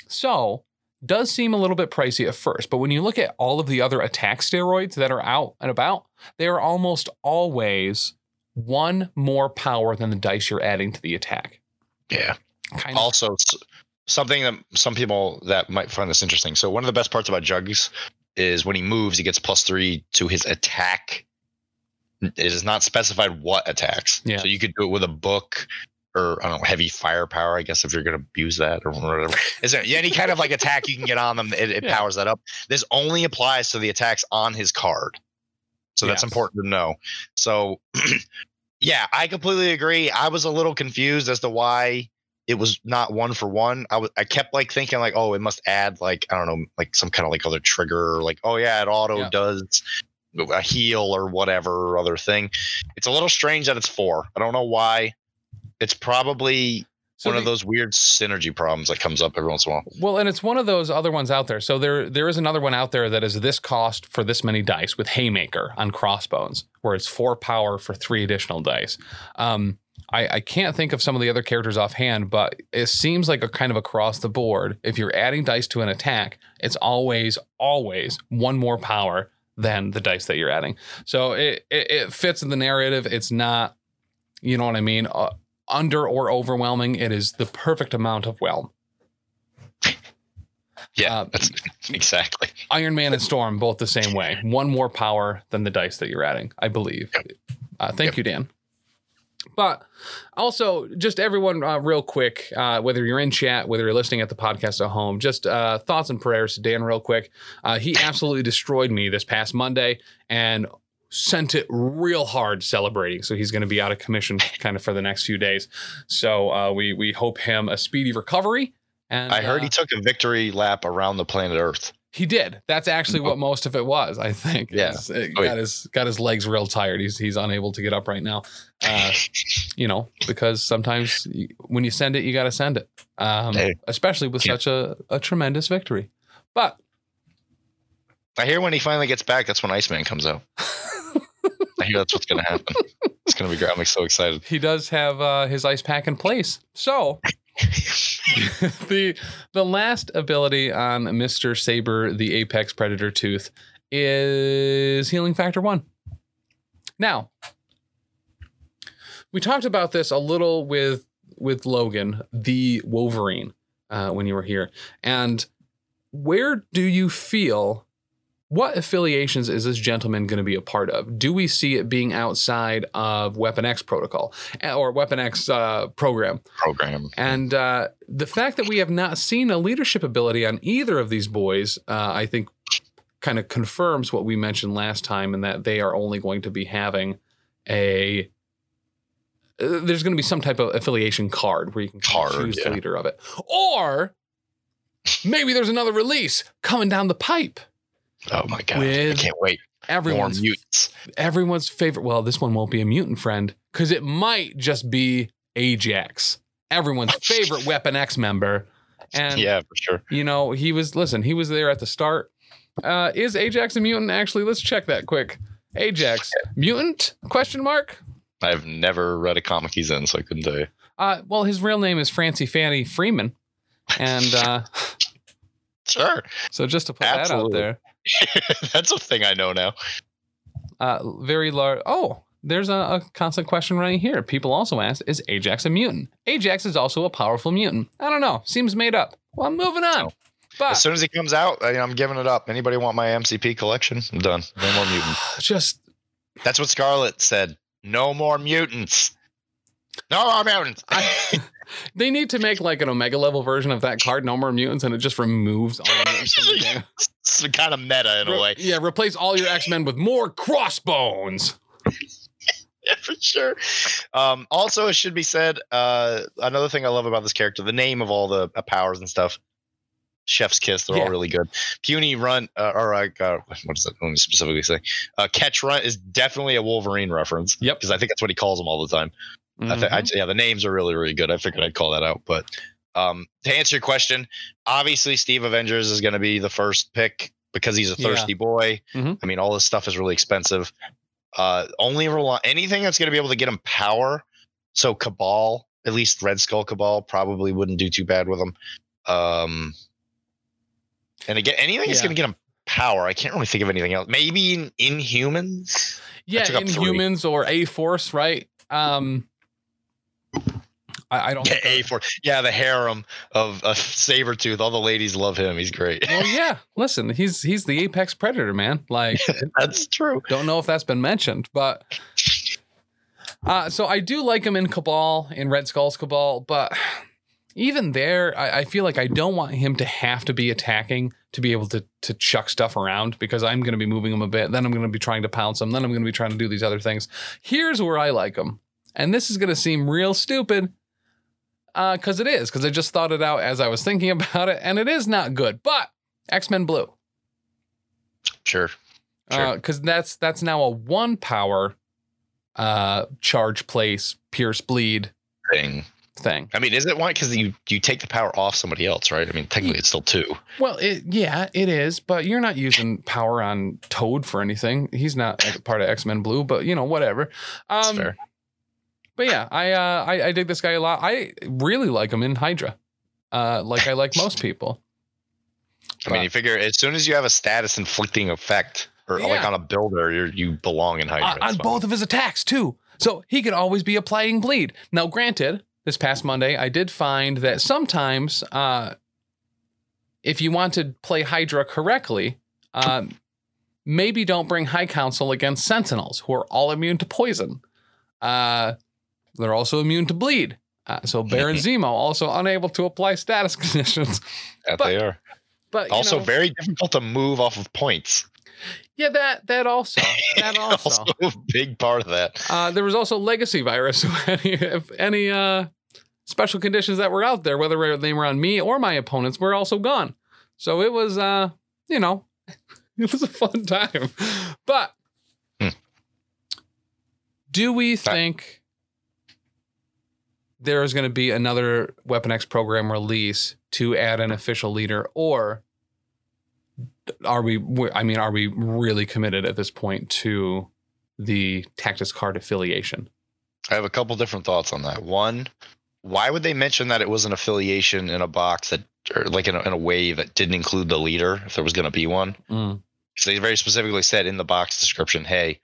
So does seem a little bit pricey at first, but when you look at all of the other attack steroids that are out and about, they are almost always one more power than the dice you're adding to the attack. Yeah. Kind. Also, s- something that some people that might find this interesting. So one of the best parts about Jugs is when he moves, he gets plus three to his attack. It is not specified what attacks. Yeah. So you could do it with a book or I don't know, heavy firepower. I guess if you're going to abuse that or whatever. *laughs* Is there any kind of like attack you can get on them? It, it Yeah. powers that up. This only applies to the attacks on his card. So that's Yes. important to know. So *clears throat* yeah, I completely agree. I was a little confused as to why it was not one for one. I was I kept like thinking like, oh, it must add like I don't know, like some kind of like other trigger or like, oh yeah, it auto Yeah. does a heal or whatever other thing. It's a little strange that it's four. I don't know why. It's probably So one of those weird synergy problems that comes up every once in a while. Well, and it's one of those other ones out there. So there there is another one out there that is this cost for this many dice with Haymaker on Crossbones, where it's four power for three additional dice. Um, I, I can't think of some of the other characters offhand, but it seems like a kind of across the board. If you're adding dice to an attack, it's always always one more power than the dice that you're adding. So it it, it fits in the narrative. It's not, you know what I mean. Uh, under or overwhelming, it is the perfect amount of whelm. Yeah, Uh, that's *laughs* exactly. Iron Man and Storm both the same way. One more power than the dice that you're adding, I believe. Uh, thank Yep. you, Dan. But also, just everyone, uh, real quick, uh, whether you're in chat, whether you're listening at the podcast at home, just uh, thoughts and prayers to Dan, real quick. Uh, he absolutely destroyed me this past Monday, and sent it real hard celebrating. So he's going to be out of commission kind of for the next few days. So uh, we we hope him a speedy recovery. And I heard uh, he took a victory lap around the planet Earth. He did. That's actually what most of it was. I think. Yeah. It's- it Oh, got yeah. his got his legs real tired. He's he's unable to get up right now. Uh, *laughs* you know, because sometimes when you send it, you got to send it. Um, Hey. especially with Yeah. such a, a tremendous victory. But I hear when he finally gets back, that's when Iceman comes out. I hear that's what's going to happen. It's going to be great. I'm so excited. he does have uh, his ice pack in place. So *laughs* the the last ability on Mr. Saber, the Apex Predator Tooth, is healing factor one. Now, we talked about this a little with with Logan, the Wolverine, uh, when you were here, and where do you feel? What affiliations is this gentleman going to be a part of? Do we see it being outside of Weapon X protocol uh, or Weapon X uh, program? Program. And uh, the fact that we have not seen a leadership ability on either of these boys, uh, I think, kind of confirms what we mentioned last time, and that they are only going to be having a. uh, There's going to be some type of affiliation card where you can Card, choose the leader of it, or maybe there's another release coming down the pipe. Oh my god! I can't wait. More Everyone's mutants. everyone's favorite. Well, this one won't be a mutant friend because it might just be Ajax, everyone's *laughs* favorite Weapon X member. And yeah, for sure. you know, he was listen, he was there at the start. Uh, is Ajax a mutant? Actually, let's check that quick. Ajax mutant? Question mark. I've never read a comic he's in, so I couldn't tell you. Uh, well, his real name is Francie Fanny Freeman, and uh, *laughs* Sure, so just to put that out there, *laughs* that's a thing I know now. uh, very large. Oh, there's a, a constant question right here. People also ask, is Ajax a mutant? Ajax is also a powerful mutant. I don't know. Seems made up. Well, I'm moving on. Oh. But As soon as he comes out, I, I'm giving it up. Anybody want my MCP collection? I'm done. No more mutants. *sighs* just That's what Scarlet said. No more mutants. No more mutants. I, they need to make like an Omega level version of that card, No More Mutants, and it just removes all mutants from the *laughs* game. it's kind of meta in a way. Yeah, replace all your X Men with more crossbones. *laughs* Yeah, for sure. Um, also, it should be said, uh, another thing I love about this character, the name of all the uh, powers and stuff. Chef's Kiss, they're Yeah. all really good. Puny Runt, uh, or uh, uh, what is that? Let me specifically say. Uh, Catch Runt is definitely a Wolverine reference. Yep. Because I think that's what he calls them all the time. I th- I, yeah, the names are really, really good. I figured I'd call that out. But um, to answer your question, obviously Steve Avengers is going to be the first pick because he's a Yeah. thirsty boy. Mhm. I mean, all this stuff is really expensive. Uh, only rely anything that's going to be able to get him power. So Cabal, at least Red Skull Cabal, probably wouldn't do too bad with him. Um, and again, anything that's going to get him power. I can't really think of anything else. Maybe in Inhumans. yeah. Inhumans or A Force, right? Um, I, I don't. Yeah, A for yeah, the harem of, a Sabretooth. All the ladies love him. He's great. Well, *laughs* yeah. Listen, he's he's the apex predator, man. Like, *laughs* That's true. don't know if that's been mentioned, but uh, so I do like him in Cabal, in Red Skull's Cabal, but even there, I, I feel like I don't want him to have to be attacking to be able to to chuck stuff around because I'm going to be moving him a bit. Then I'm going to be trying to pounce him. Then I'm going to be trying to do these other things. Here's where I like him, and this is going to seem real stupid. Because it is, because I just thought it out as I was thinking *laughs* about it, and it is not good. But X Men Blue, Sure. Sure. because that's that's now a one power uh charge place pierce bleed Thing. thing I mean, is it one? Because you you take the power off somebody else, right? I mean, technically, it's still two. well it, yeah it is but you're not using power on toad for anything he's not a part of x-men blue but you know whatever um. But yeah I, uh, I i dig this guy a lot i really like him in hydra uh like i like most people I mean, you figure as soon as you have a status inflicting effect, or like on a builder, you you belong in Hydra. Uh, on fine. both of his attacks too. So he could always be applying bleed. Now, granted, this past Monday, I did find that sometimes, uh, if you want to play Hydra correctly, um, maybe don't bring High Council against Sentinels, who are all immune to poison. Uh, they're also immune to bleed. Uh, so *laughs* Baron Zemo also unable to apply status *laughs* conditions. That but- they are. But Also, know, very difficult to move off of points. Yeah, that that also. That *laughs* also. also a big part of that. Uh, there was also legacy virus. So any, if any uh, special conditions that were out there, whether they were on me or my opponents, were also gone. So it was, uh, you know, it was a fun time. But Hmm. do we think there is going to be another Weapon X program release to add an official leader, or are we? I mean, are we really committed at this point to the tactics card affiliation? I have a couple different thoughts on that. One, why would they mention that it was an affiliation in a box that, or like in a, in a way that didn't include the leader if there was going to be one? Mm. So they very specifically said in the box description, hey,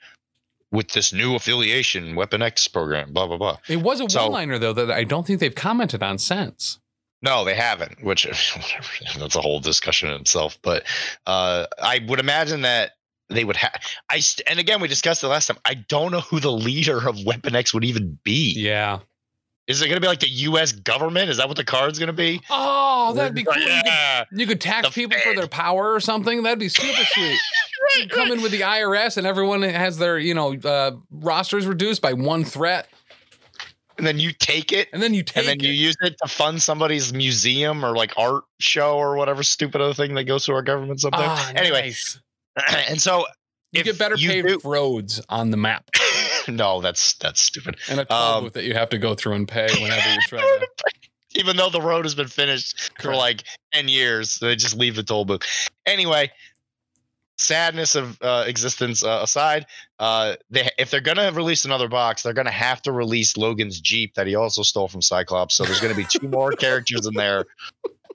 with this new affiliation, Weapon X program, blah, blah, blah. It was a So- one-liner though that I don't think they've commented on since. No, they haven't, which *laughs* that's a whole discussion in itself. But uh, I would imagine that they would have. I st- and again, we discussed it last time. I don't know who the leader of Weapon X would even be. Yeah. Is it going to be like the U.S. government? Is that what the card's going to be? Oh, that'd be cool. Like, You, could, you could tax The people for their power or something. That'd be super sweet. *laughs* You come in with the IRS and everyone has their, you know, uh, rosters reduced by one threat, and then you take it. and then you take it. And then it. you use it to fund somebody's museum or like art show or whatever stupid other thing that goes through our government sometimes. Ah, *laughs* anyway, nice. *clears throat* and so you if get better you paved do- roads on the map *laughs* no, that's that's stupid. and a toll Um, booth that you have to go through and pay *laughs* whenever you try to. Even though the road has been finished for like 10 years, they just leave the toll booth. Anyway, sadness of uh, existence uh, aside, uh, they if they're gonna release another box, they're gonna have to release Logan's Jeep that he also stole from Cyclops. So there's gonna be two more *laughs* characters in there,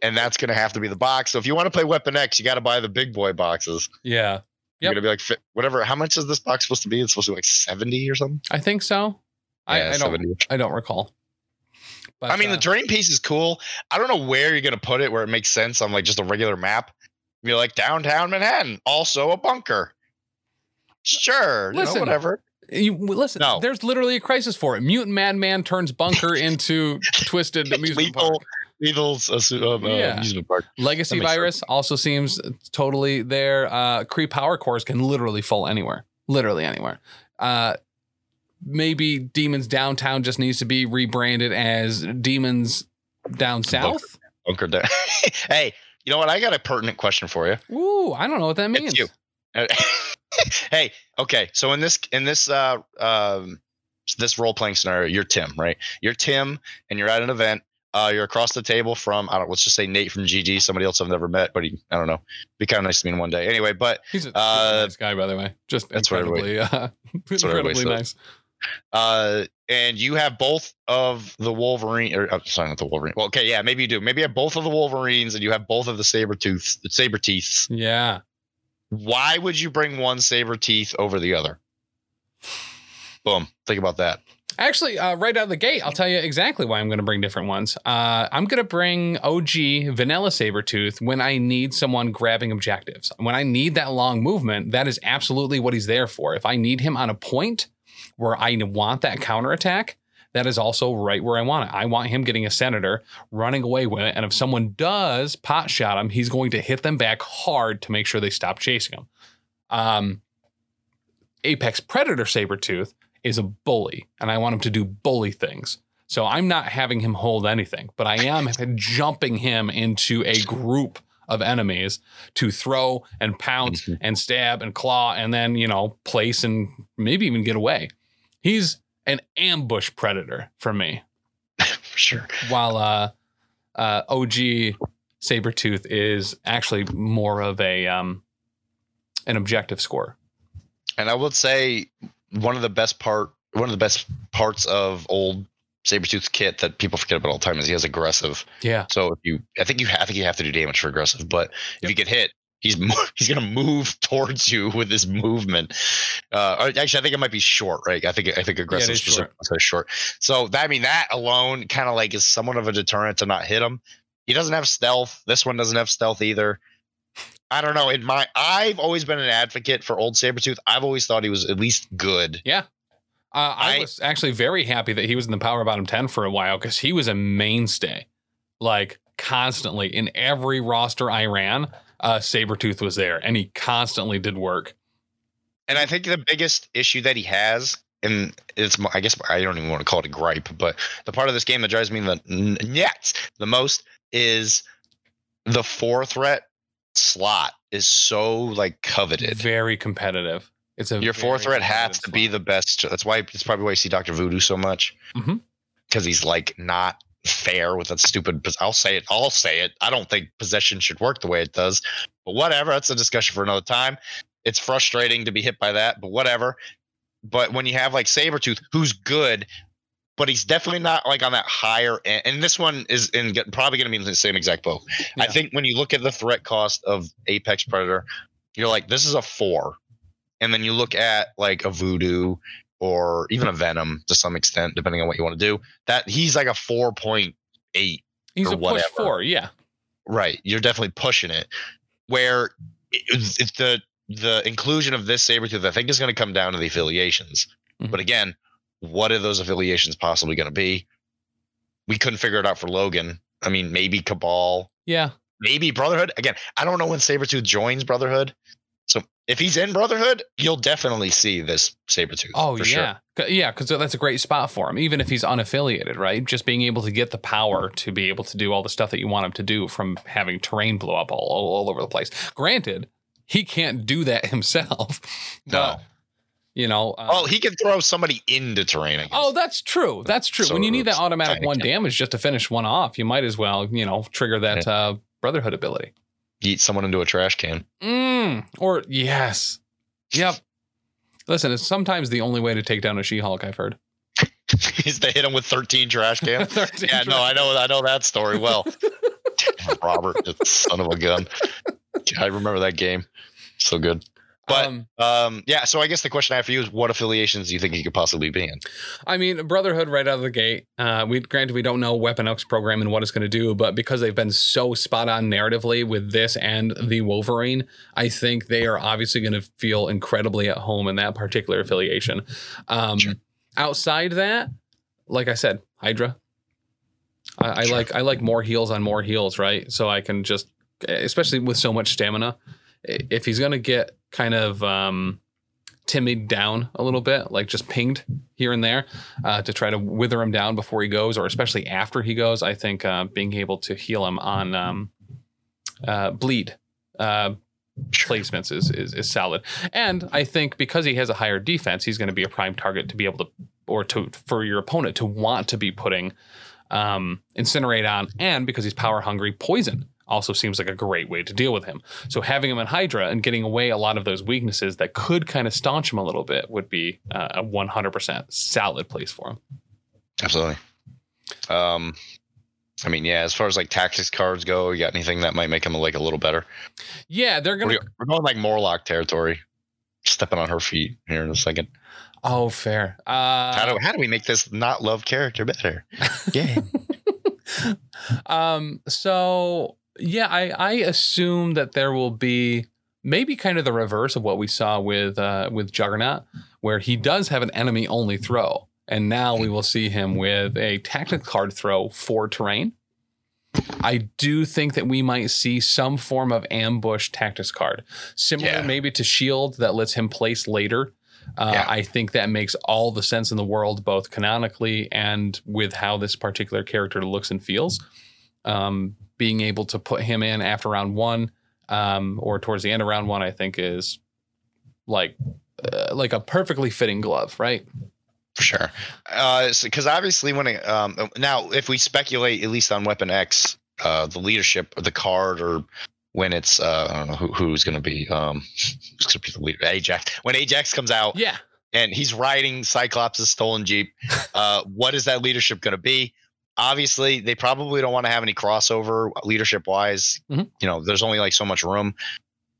and that's gonna have to be the box. So if you want to play Weapon X, you got to buy the big boy boxes. Yeah, You're Yep. gonna be like whatever. How much is this box supposed to be? It's supposed to be like 70 or something. I think so. I, Yeah, I don't. 70. I don't recall. But, I mean, uh, the drain piece is cool. I don't know where you're gonna put it where it makes sense on like just a regular map. You're like downtown Manhattan, also a bunker. Sure, you know, Listen, whatever. You, listen, No. there's literally a crisis for it. Mutant Madman turns bunker *laughs* into twisted amusement Lethal, park. Lethal's uh, uh, uh, Yeah. amusement park. Legacy virus also seems totally there. Uh, Kree power cores can literally fall anywhere, literally anywhere. Uh, maybe Demons Downtown just needs to be rebranded as Demons Down South. Bunker down. *laughs* hey, you know what? I got a pertinent question for you. Ooh, I don't know what that means. It's you. *laughs* hey, okay. So in this in this uh um this role playing scenario, you're Tim, right? You're Tim, and you're at an event. Uh, you're across the table from I don't. Let's just say Nate from GG, somebody else I've never met, but he I don't know. Be kind of nice to meet him one day. Anyway, but He's a Uh, nice guy, by the way. Just that's what incredibly, uh, *laughs* what everybody incredibly nice. Uh, and you have both of the Wolverine, or I'm sorry, not the Wolverine. Well, okay, yeah, maybe you do. Maybe you have both of the Wolverines, and you have both of the Sabretooth, the saber teeths. Yeah. Why would you bring one saber teeth over the other? Boom. Think about that. Actually, uh, right out of the gate, I'll tell you exactly why I'm going to bring different ones. Uh, I'm going to bring OG Vanilla Sabretooth when I need someone grabbing objectives. When I need that long movement, that is absolutely what he's there for. If I need him on a point where I want that counterattack, that is also right where I want it. I want him getting a senator, running away with it. And if someone does pot shot him, he's going to hit them back hard to make sure they stop chasing him. Um, Apex Predator Sabretooth is a bully and I want him to do bully things. So I'm not having him hold anything, but I am jumping him into a group of enemies to throw and pounce Mhm. and stab and claw and then, you know, place and maybe even get away. He's an ambush predator for me. *laughs* For sure. While uh uh OG Sabretooth is actually more of a um an objective score. And I would say one of the best part, one of the best parts of old Sabretooth's kit that people forget about all the time is he has aggressive. Yeah. So if you, I think you, I think you have to do damage for aggressive, but if you get hit, he's *laughs* he's gonna move towards you with his movement. Uh, actually, I think it might be short, right? I think I think aggressive is specific- so short. So that I mean that alone kind of like is somewhat of a deterrent to not hit him. He doesn't have stealth. This one doesn't have stealth either. I don't know. In my, I've always been an advocate for old Sabretooth. I've always thought he was at least good. Yeah. Uh, I, I- was actually very happy that he was in the Power Bottom 10 for a while because he was a mainstay, like constantly in every roster I ran. Uh, Sabretooth was there and he constantly did work. And I think the biggest issue that he has, and it's I guess I don't even want to call it a gripe, but the part of this game that drives me the nuts the most is the four threat slot is so like coveted. Very competitive. It's a Your four threat has to be the best. That's why it's probably why you see Doctor Voodoo so much because he's like not fair with that stupid. I'll say it. I'll say it. I don't think possession should work the way it does, but whatever. That's a discussion for another time. It's frustrating to be hit by that, but whatever. But when you have like Sabretooth, who's good, but he's definitely not like on that higher end. And this one is in probably going to be the same exact boat. I think when you look at the threat cost of Apex Predator, you're like, this is a four. And then you look at like a Voodoo or even a Venom to some extent, depending on what you want to do. That he's like a four point eight. He's or a push four, yeah. Right. You're definitely pushing it. Where it- it's the the inclusion of this Sabretooth, I think, is going to come down to the affiliations. Mhm. But again, what are those affiliations possibly going to be? We couldn't figure it out for Logan. I mean, maybe Cabal, Yeah. maybe Brotherhood. Again, I don't know when Sabretooth joins Brotherhood. So if he's in Brotherhood, you'll definitely see this Sabretooth. Oh for sure. yeah, yeah, because that's a great spot for him, even if he's unaffiliated, right? Just being able to get the power to be able to do all the stuff that you want him to do, from having terrain blow up all, all, all over the place. Granted, he can't do that *laughs* himself. No. but, you know. um, Oh, he can throw somebody into terrain. Oh, that's true. That's true. when you need that automatic one damage just to finish one off, you might as well, you know, trigger that uh, Brotherhood ability. Eat someone into a trash can. Mm, or yes, yep. Listen, it's sometimes the only way to take down a She-Hulk. I've heard. *laughs* He's to hit him with 13 trash cans. *laughs* 13 yeah, no, I know, I know that story well. *laughs* Robert, son of a gun. I remember that game. So good. But- Um, Um, yeah. So I guess the question I have for you is, what affiliations do you think he could possibly be in? I mean, Brotherhood right out of the gate. Uh, we granted we don't know Weapon X program and what it's going to do, but because they've been so spot on narratively with this and the Wolverine, I think they are obviously going to feel incredibly at home in that particular affiliation. Um, Sure. Outside that, like I said, Hydra. I, I Sure. like I like more heals on more heals, right? So I can just, especially with so much stamina, if he's going to get kind of um, timid down a little bit, like just pinged here and there uh, to try to wither him down before he goes, or especially after he goes. I think uh, being able to heal him on um, uh, bleed uh, placements is, is is solid. And I think because he has a higher defense, he's going to be a prime target to be able to, or to for your opponent to want to be putting um, incinerate on, and because he's power hungry, poison also seems like a great way to deal with him. So having him in Hydra and getting away a lot of those weaknesses that could kind of staunch him a little bit would be uh, a 100% solid place for him. Absolutely. Um, I mean, yeah. As far as like tactics cards go, you got anything that might make him like a little better? Yeah, they're gonna. we're going like Morlock territory. Stepping on her feet here in a second. Oh, fair. Uh, How do how do we make this not love character better? *laughs* Yeah. um. So yeah, I I assume that there will be maybe kind of the reverse of what we saw with uh with Juggernaut, where he does have an enemy only throw, and now we will see him with a tactical card throw for terrain. I do think that we might see some form of ambush tactics card, similar Yeah. maybe to shield that lets him place later. Uh, Yeah. I think that makes all the sense in the world, both canonically and with how this particular character looks and feels. Um, being able to put him in after round one um, or towards the end of round one, I think is like uh, like a perfectly fitting glove, right? For sure. Because obviously, when it, um, now, if we speculate at least on Weapon X, uh, the leadership or the card, or when it's uh, I don't know who, who's going to be um, who's going to be the leader, Ajax. When Ajax comes out Yeah, and he's riding Cyclops' stolen jeep, *laughs* uh, what is that leadership going to be? Obviously, they probably don't want to have any crossover leadership wise. Mhm. You know, there's only like so much room.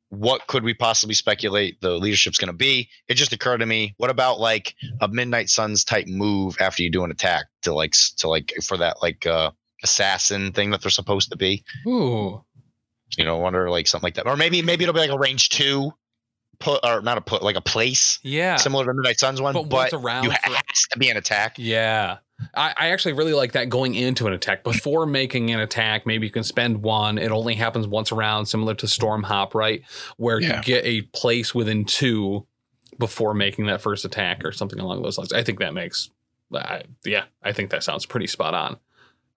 What could we possibly speculate the leadership's going to be? It just occurred to me. What about like a Midnight Suns type move after you do an attack to like to like for that like uh assassin thing that they're supposed to be? ooh, You know, wonder like something like that, or maybe maybe it'll be like a range two put or not a put like a place yeah, similar to Midnight Suns one, but but, once around you for- has to be an attack. yeah. I, I actually really like that going into an attack before making an attack. Maybe you can spend one. It only happens once around, similar to Storm Hop, right? Where Yeah. you get a place within two before making that first attack or something along those lines. I think that makes, I yeah, I think that sounds pretty spot on.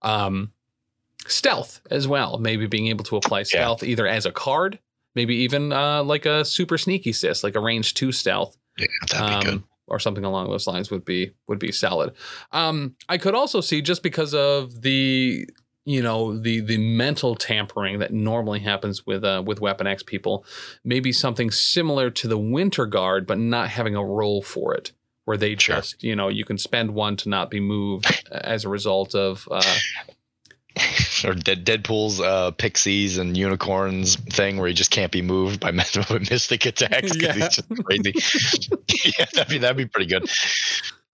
Um, stealth as well. Maybe being able to apply stealth either as a card, maybe even uh, like a super sneaky sis, like a range two stealth Yeah, that'd be good. Or something along those lines would be would be solid. Um, I could also see just because of the you know the the mental tampering that normally happens with uh, with Weapon X people, maybe something similar to the Winter Guard, but not having a role for it, where they Sure. just you know you can spend one to not be moved as a result of. Uh, *laughs* or Dead, Deadpool's uh, pixies and unicorns thing where he just can't be moved by *laughs* mystic attacks because Yeah. he's just crazy. *laughs* yeah, that'd be that'd be pretty good.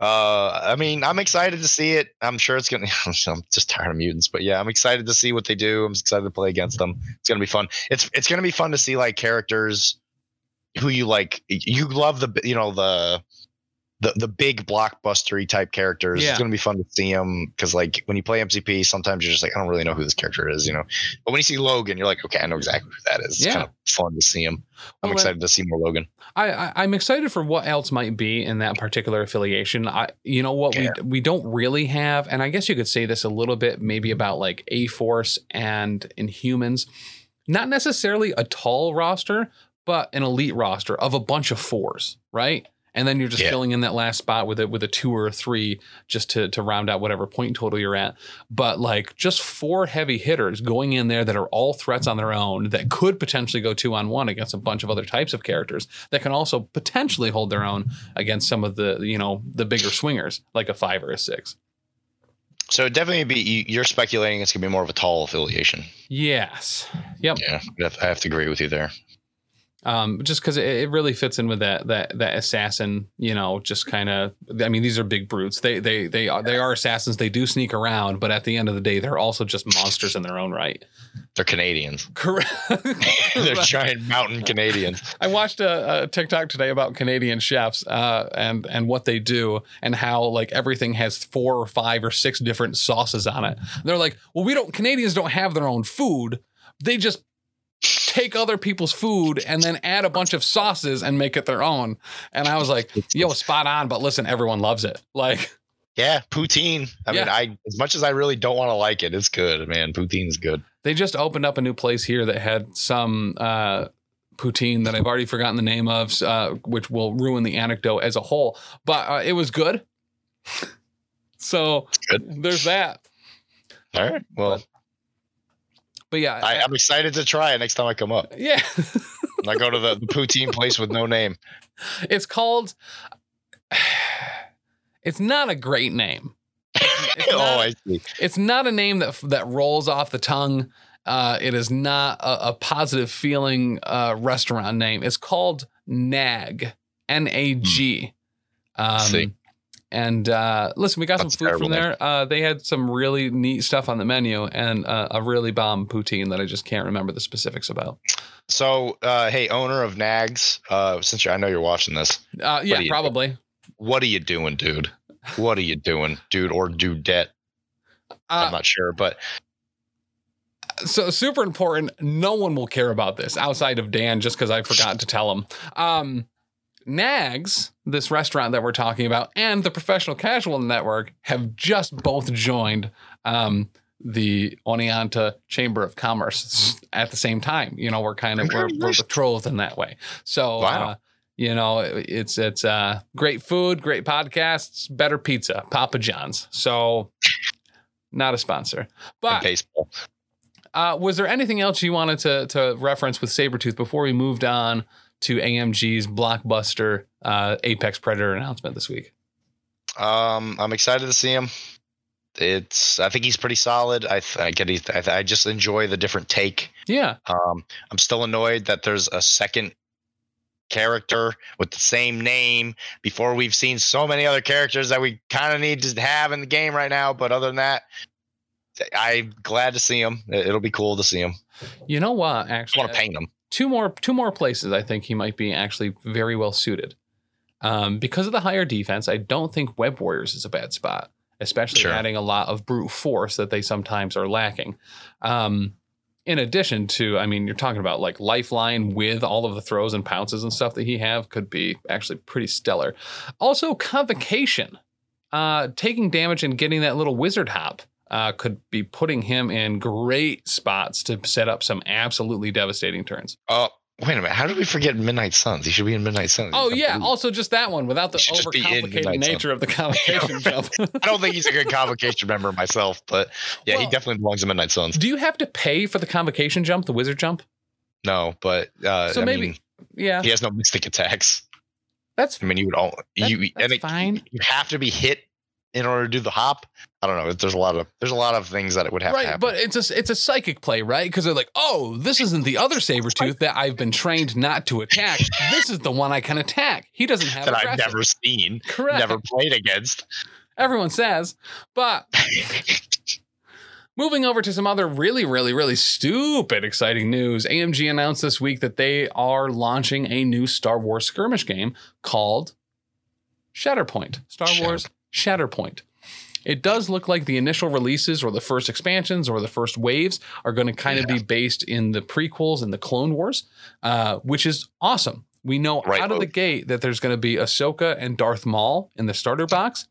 Uh, I mean, I'm excited to see it. I'm sure it's gonna. I'm just tired of mutants, but yeah, I'm excited to see what they do. I'm excited to play against them. It's gonna be fun. It's it's gonna be fun to see like characters who you like. You love the you know the the the big blockbustery type characters. Yeah. It's gonna be fun to see them because like when you play MCP, sometimes you're just like I don't really know who this character is, you know. But when you see Logan, you're like, okay, I know exactly who that is. It's Yeah. kind of fun to see him. I'm Well, excited to see more Logan. I, I I'm excited for what else might be in that particular affiliation. I you know what Yeah. we we don't really have, and I guess you could say this a little bit maybe about like A Force and Inhumans. Not necessarily a tall roster, but an elite roster of a bunch of fours, right? And then you're just Yeah. filling in that last spot with it with a two or a three just to to round out whatever point total you're at. But like just four heavy hitters going in there that are all threats on their own that could potentially go two on one against a bunch of other types of characters that can also potentially hold their own against some of the you know the bigger swingers like a five or a six. So definitely be you- you're speculating it's gonna be more of a tall affiliation. Yes. Yep. Yeah, I have to agree with you there. Um, just because it, it really fits in with that that that assassin, you know, just kind of. I mean, these are big brutes. They they they are they are assassins. They do sneak around, but at the end of the day, they're also just monsters in their own right. They're Canadians. Correct. *laughs* *laughs* They're giant mountain Canadians. I watched a, a TikTok today about Canadian chefs uh, and and what they do and how like everything has four or five or six different sauces on it. They're like, well, we don't. Canadians don't have their own food. They just take other people's food and then add a bunch of sauces and make it their own. And I was like, yo, spot on. But listen, everyone loves it. Like, Yeah, poutine. I mean, I as much as I really don't want to like it, it's good, man. Poutine's good. they just opened up a new place here that had some uh, poutine that I've already forgotten the name of, uh, which will ruin the anecdote as a whole. But uh, it was good. *laughs* so good. there's that. All right. Well, But yeah, I, I'm excited to try it next time I come up. yeah, *laughs* I go to the, the poutine place with no name. it's called. *sighs* It's not a great name. It's *laughs* oh, not- I see. it's not a name that that rolls off the tongue. Uh, it is not a, a positive feeling uh, restaurant name. It's called Nag, N A G. Um, See. And uh, listen, we got That's some food from there. Uh, they had some really neat stuff on the menu and uh, a really bomb poutine that I just can't remember the specifics about. So, uh, hey, owner of Nags, uh, since you're, I know you're watching this, Uh, yeah, you- probably. what are you doing, dude? What are you doing, dude, or dudette? I'm not sure, but so super important. No one will care about this outside of Dan, just because I forgot to tell him. Um, Nags, this restaurant that we're talking about, and the Professional Casual Network have just both joined um, the Oneonta Chamber of Commerce at the same time. You know, we're kind of we're, we're betrothed in that way. So, Wow. uh, you know, it- it's it's uh, great food, great podcasts, better pizza, Papa John's. So, not a sponsor, but baseball. uh, was there anything else you wanted to to reference with Sabretooth before we moved on to AMG's blockbuster uh, Apex Predator announcement this week? Um, I'm excited to see him. It's I think he's pretty solid. I I get he, I, I just enjoy the different take. Yeah, Um, I'm still annoyed that there's a second character with the same name before we've seen so many other characters that we kind of need to have in the game right now. But other than that, I'm glad to see him. It- It'll be cool to see him. you know what? Actually, I Actually, want to paint him. Two more two more places I think he might be actually very well suited. Um, because of the higher defense, I don't think Web Warriors is a bad spot. especially Sure. adding a lot of brute force that they sometimes are lacking. Um, in addition to, I mean, you're talking about like Lifeline with all of the throws and pounces and stuff that he have could be actually pretty stellar. Also, Convocation, uh, taking damage and getting that little wizard hop. Uh, could be putting him in great spots to set up some absolutely devastating turns. Oh, wait a minute. How did we forget Midnight Suns? He should be in Midnight Suns. Oh yeah, also just that one without the Should just be in overcomplicated Midnight Sun. nature of the convocation *laughs* jump. I don't think he's a good convocation member myself, but yeah, he definitely belongs in Midnight Suns. Do you have to pay for the convocation jump, the wizard jump? No, but uh, So I maybe- mean, Yeah, he has no mystic attacks. that's I mean, you would all that- you it, fine. you have to be hit in order to do the hop. I don't know. There's a lot of there's a lot of things that it would have to Right, happen. but it's a it's a psychic play, right? Because they're like, oh, this isn't the other Sabretooth that I've been trained not to attack. This is the one I can attack. He doesn't have that I've never seen, correct. never played against. Everyone says, but *laughs* Moving over to some other really, really, really stupid exciting news. AMG announced this week that they are launching a new Star Wars skirmish game called Shatterpoint. Star Wars Shatterpoint. It does look like the initial releases or the first expansions or the first waves are going to kind of be based in the prequels and the Clone Wars, uh, which is awesome. We know Right. out of the gate that there's going to be Ahsoka and Darth Maul in the starter box.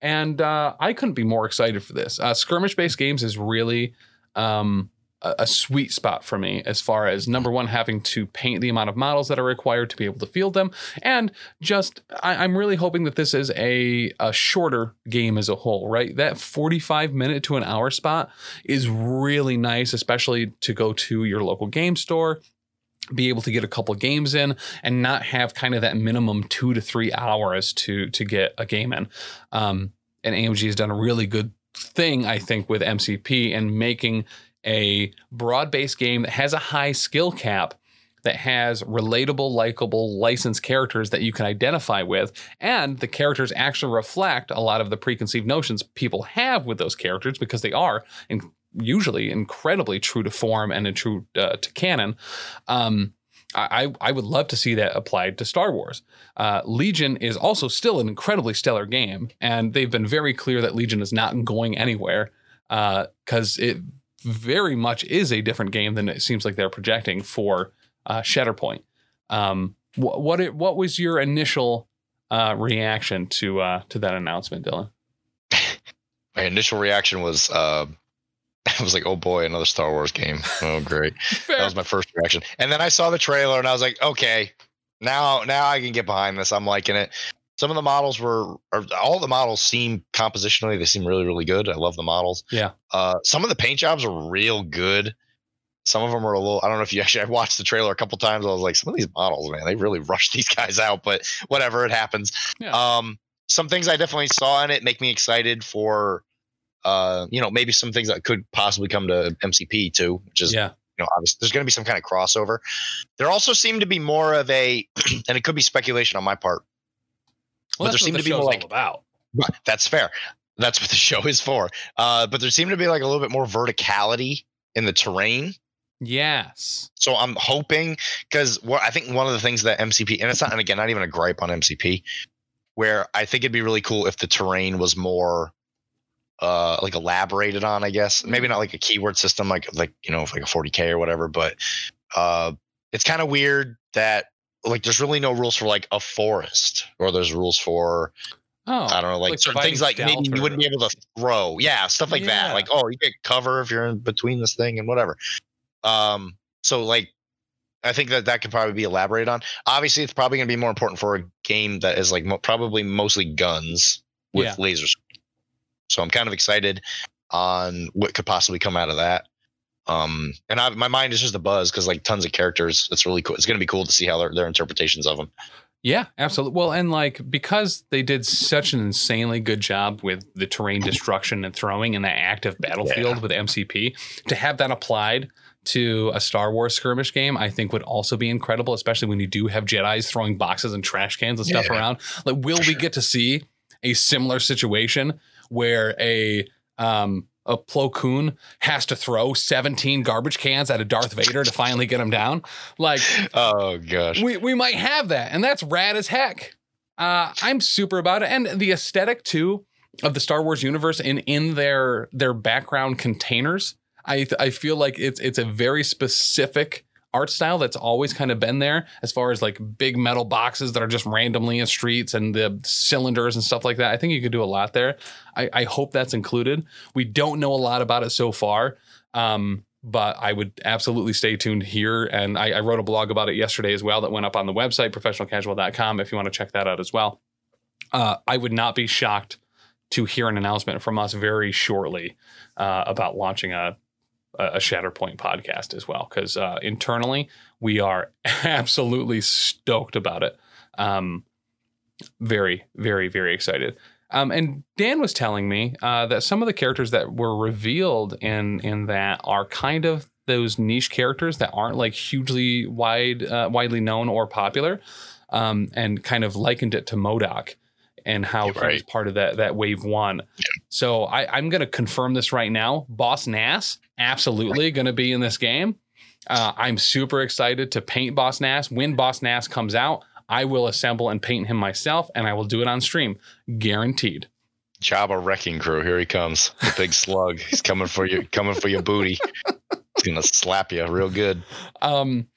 And uh, I couldn't be more excited for this. Uh, skirmish based games is really um, a, sweet spot for me as far as number one, having to paint the amount of models that are required to be able to field them. And just, I, I'm really hoping that this is a, a shorter game as a whole, right? That 45 minute to an hour spot is really nice, especially to go to your local game store be able to get a couple games in and not have kind of that minimum two to three hours to to get a game in. Um, and AMG has done a really good thing, I think, with MCP and making a broad-based game that has a high skill cap that has relatable, likable, licensed characters that you can identify with, and the characters actually reflect a lot of the preconceived notions people have with those characters because they are in, usually incredibly true to form and true uh, to canon. Um, I, I would love to see that applied to Star Wars. Uh, Legion is also still an incredibly stellar game, and they've been very clear that Legion is not going anywhere because it very much is a different game than it seems like they're projecting for uh, Shatterpoint. Um, wh- what it, what was your initial uh, reaction to uh, to that announcement, Dylan? *laughs* My initial reaction was uh *laughs* I was like, oh boy, another Star Wars game. Oh great. *laughs* that was my first reaction. And then I saw the trailer and I was like, okay, now now I can get behind this. I'm liking it. Some of the models were or all the models seem compositionally, they seem really, really good. I love the models. Yeah. Uh some of the paint jobs are real good. Some of them are a little I don't know if you *laughs* actually I watched the trailer a couple times. I was like, some of these models, man, they really rushed *laughs* these guys out, but whatever, it happens. Yeah. Um some things I definitely saw in it make me excited for uh, you know, maybe some things that could possibly come to MCP too, which is yeah, you know, obviously there's going to be some kind of crossover. There also seemed to be more of a, *clears throat* and it could be speculation on my part. Well, but there that's what seemed the to be more like- about. But that's fair. That's what the *laughs* show is for. Uh, but there seemed to be like a little bit more verticality in the terrain. Yes. So I'm hoping because what I think one of the things that MCP, and it's not, and again, not even a gripe on MCP, where I think it'd be really cool if the terrain was more uh like elaborated on i guess maybe not like a keyword system like like you know like a 40k or whatever but uh it's kind of weird that like there's really no rules for like a forest or there's rules for Oh, i don't know like, like certain things like maybe you wouldn't be able to throw. Yeah stuff like Yeah. that like oh you get cover if you're in between this thing and whatever. Um so like i think that that could probably be elaborated on. Obviously it's probably going to be more important for a game that is like mo- probably mostly guns with Yeah. lasers. So i'm kind of excited on what could possibly come out of that um and I, my mind is just a buzz because like tons of characters it's really cool it's going to be cool to see how their, their interpretations of them Yeah, absolutely. Well, and like because they did such an insanely good job with the terrain destruction and throwing in that active battlefield with MCP, to have that applied to a Star Wars skirmish game, I think would also be incredible, especially when you do have Jedi's throwing boxes and trash cans and stuff Yeah. around. Like, will we get to see a similar situation where a um a Plo Koon has to throw 17 garbage cans at a Darth Vader to finally get him down? Like, oh gosh we we might have that, and that's rad as heck. Uh, I'm super about it, and the aesthetic too of the Star Wars universe in in their their background containers. I I feel like it's it's a very specific art style that's always kind of been there as far as like big metal boxes that are just randomly in streets and the cylinders and stuff like that. I think you could do a lot there. I, I hope that's included. We don't know a lot about it so far. Um, but I would absolutely stay tuned here. And I, I, wrote a blog about it yesterday as well that went up on the website, professionalcasual.com, if you want to check that out as well. Uh, I would not be shocked to hear an announcement from us very shortly uh, about launching a, a Shatterpoint podcast as well, because uh, internally we are *laughs* absolutely stoked about it. Um, very, very, very excited. Um, and Dan was telling me uh, that some of the characters that were revealed in in that are kind of those niche characters that aren't like hugely wide uh, widely known or popular, um, and kind of likened it to MODOK and how right. he's part of that that wave one. So I, I'm going to confirm this right now. Boss Nass absolutely going to be in this game. Uh, I'm super excited to paint Boss Nass when Boss Nass comes out. I will assemble and paint him myself, and I will do it on stream, guaranteed. Jabba wrecking crew, here he comes, the big *laughs* slug. He's coming for you, coming for your booty. He's gonna slap you real good. Um,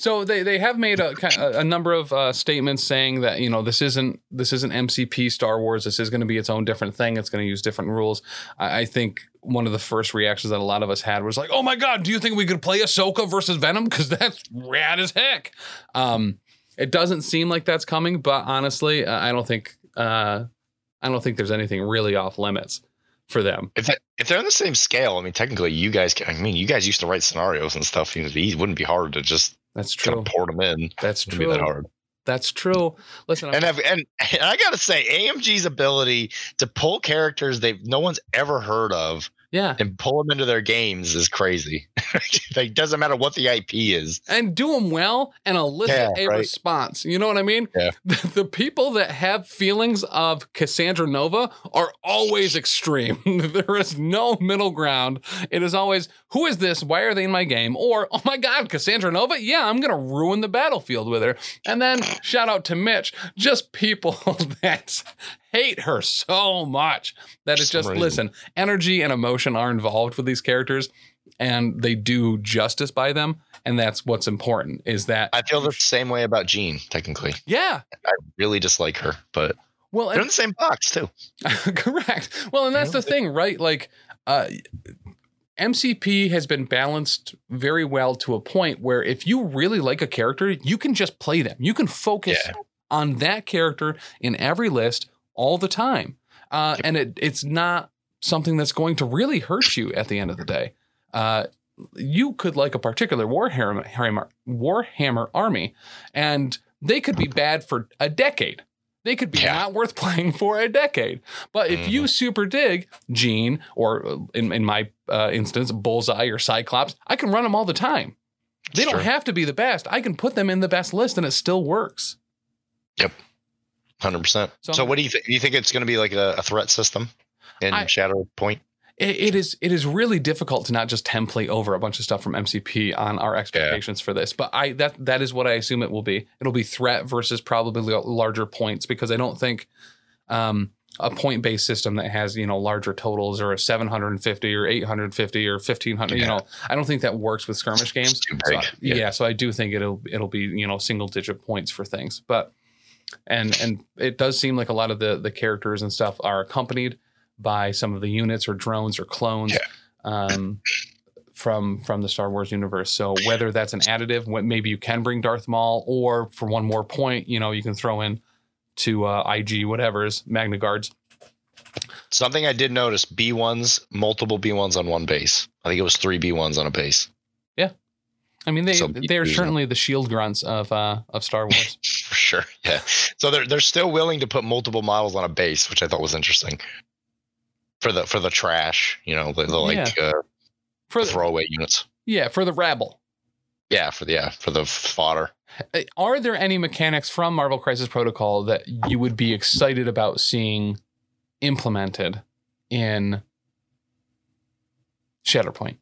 so they they have made a a number of uh, statements saying that you know this isn't this isn't MCP Star Wars. This is going to be its own different thing. It's going to use different rules. I, I, think one of the first reactions that a lot of us had was like, "Oh my god, do you think we could play Ahsoka versus Venom? Because *laughs* that's rad as heck." Um, it doesn't seem like that's coming, but honestly, uh, I don't think uh, I don't think there's anything really off limits for them. If, if they're on the same scale, I mean, technically, you guys. I mean, you guys used to write scenarios and stuff. It wouldn't be hard to just that's true. Kind of port them in. That's true. Be that hard. That's true. Listen, and, and and I gotta say, AMG's ability to pull characters they've no one's ever heard of yeah. And pull them into their games is crazy. *laughs* like doesn't matter what the IP is. And do them well and elicit yeah, a right. response. You know what I mean? Yeah. *laughs* The, the, people that have feelings of Cassandra Nova are always extreme. *laughs* there is no middle ground. It is always, who is this? Why are they in my game? Or, oh my God, Cassandra Nova? Yeah, I'm gonna ruin the battlefield with her. And then shout out to Mitch, just people that hate her so much that it's just listen, energy and emotion are involved with these characters and they do justice by them and that's what's important is that I feel the same way about Jean technically. Yeah. I really dislike her, but well, they're in the same box too. *laughs* correct. Well, and that's the thing, right? Like uh MCP has been balanced very well to a point where if you really like a character, you can just play them. You can focus yeah. on that character in every list all the time. Uh, and it, it's not something that's going to really hurt you at the end of the day. Uh, you could like a particular Warhammer, Warhammer army, and they could be bad for a decade. They could be yeah. not worth *laughs* playing for a decade. But if mm-hmm. you super dig Jean, or in, in my uh, instance, Bullseye or Cyclops, I can run them all the time. They don't have to be the best. I can put them in the best list and it still works. Yep. Hundred percent. So, what do you think? Do you think it's going to be like a, a threat system in I, Shadow Point? It, it is. It is really difficult to not just template over a bunch of stuff from MCP on our expectations yeah. for this. But I that that is what I assume it will be. It'll be threat versus probably larger points because I don't think um, a point based system that has you know larger totals or a 750 or 850 or 1500 yeah. you know i don't think that works with skirmish games so, yeah. yeah. so i do think it'll it'll be you know single digit points for things but and and it does seem like a lot of the the characters and stuff are accompanied by some of the units or drones or clones yeah. um, from from the Star Wars universe. So whether that's an additive, maybe you can bring Darth Maul, or for one more point, you know, you can throw in to uh, IG whatever's Magna Guards. Something I did notice: B ones, multiple B ones on one base. I think it was three B ones on a base. I mean, they so they're certainly the shield grunts of uh, of Star Wars. *laughs* For sure, yeah. So they're they're still willing to put multiple models on a base, which I thought was interesting. For the for the trash, you know, the, the like yeah. uh, for the, throwaway units. Yeah, for the rabble. Yeah, for the yeah for the fodder. Uh, are there any mechanics from Marvel Crisis Protocol that you would be excited about seeing implemented in Shatterpoint?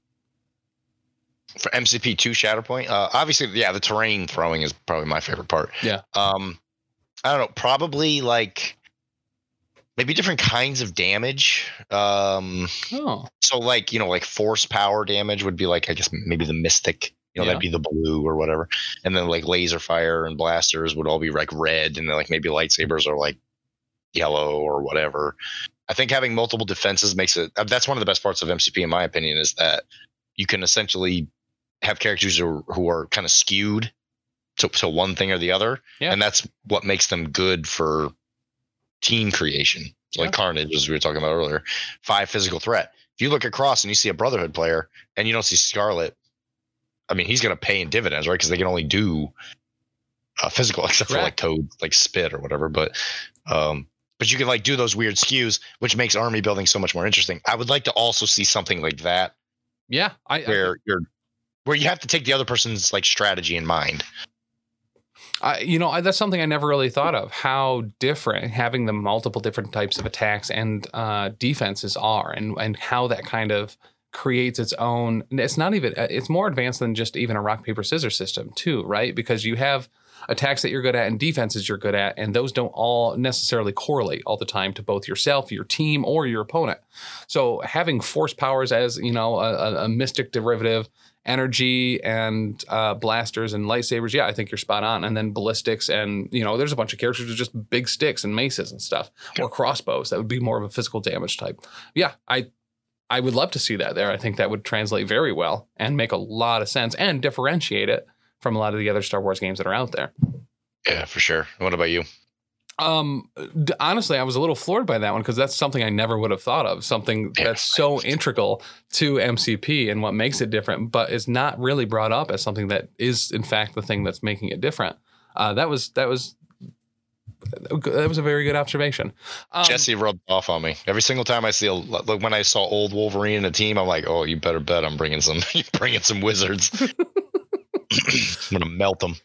For MCP two Shatterpoint. Uh, obviously, yeah, the terrain throwing is probably my favorite part. Yeah. Um, I don't know, probably like maybe different kinds of damage. Um, Oh, so like you know, like force power damage would be like I guess maybe the mystic. You know, Yeah. that'd be the blue or whatever. And then like laser fire and blasters would all be like red, and then like maybe lightsabers are like yellow or whatever. I think having multiple defenses makes it. uh, That's one of the best parts of MCP, in my opinion, is that you can essentially have characters who are, who are kind of skewed to, to one thing or the other, Yeah. and that's what makes them good for team creation. So like Yeah. Carnage, as we were talking about earlier, five physical threat. If you look across and you see a Brotherhood player and you don't see Scarlet, I mean, he's going to pay in dividends, right? Because they can only do uh, physical, *laughs* except for like code, like spit or whatever. But, um, but you can like do those weird skews, which makes army building so much more interesting. I would like to also see something like that yeah. I, I where you're where you have to take the other person's like strategy in mind. I, you know, I, that's something I never really thought of. How different having the multiple different types of attacks and uh, defenses are, and and how that kind of creates its own. It's not even. uh, It's more advanced than just even a rock paper scissors system, too, right? Because you have attacks that you're good at and defenses you're good at, and those don't all necessarily correlate all the time to both yourself, your team, or your opponent. So having force powers as you know a, a- a mystic derivative energy and uh, blasters and lightsabers. Yeah, I think you're spot on. And then ballistics and you know, there's a bunch of characters with just big sticks and maces and stuff, or crossbows. That would be more of a physical damage type. Yeah, I I would love to see that there. I think that would translate very well and make a lot of sense and differentiate it from a lot of the other Star Wars games that are out there. Yeah, for sure. What about you? Um, d- honestly, I was a little floored by that one because that's something I never would have thought of. Something that's so integral to MCP and what makes it different, but is not really brought up as something that is, in fact, the thing that's making it different. Uh, that was that was that was a very good observation. Um, Jesse rubbed off on me every single time I see a like when I saw old Wolverine in a team. I'm like, oh, you better bet I'm bringing some, *laughs* bringing some wizards. *laughs* *clears throat* I'm gonna melt them.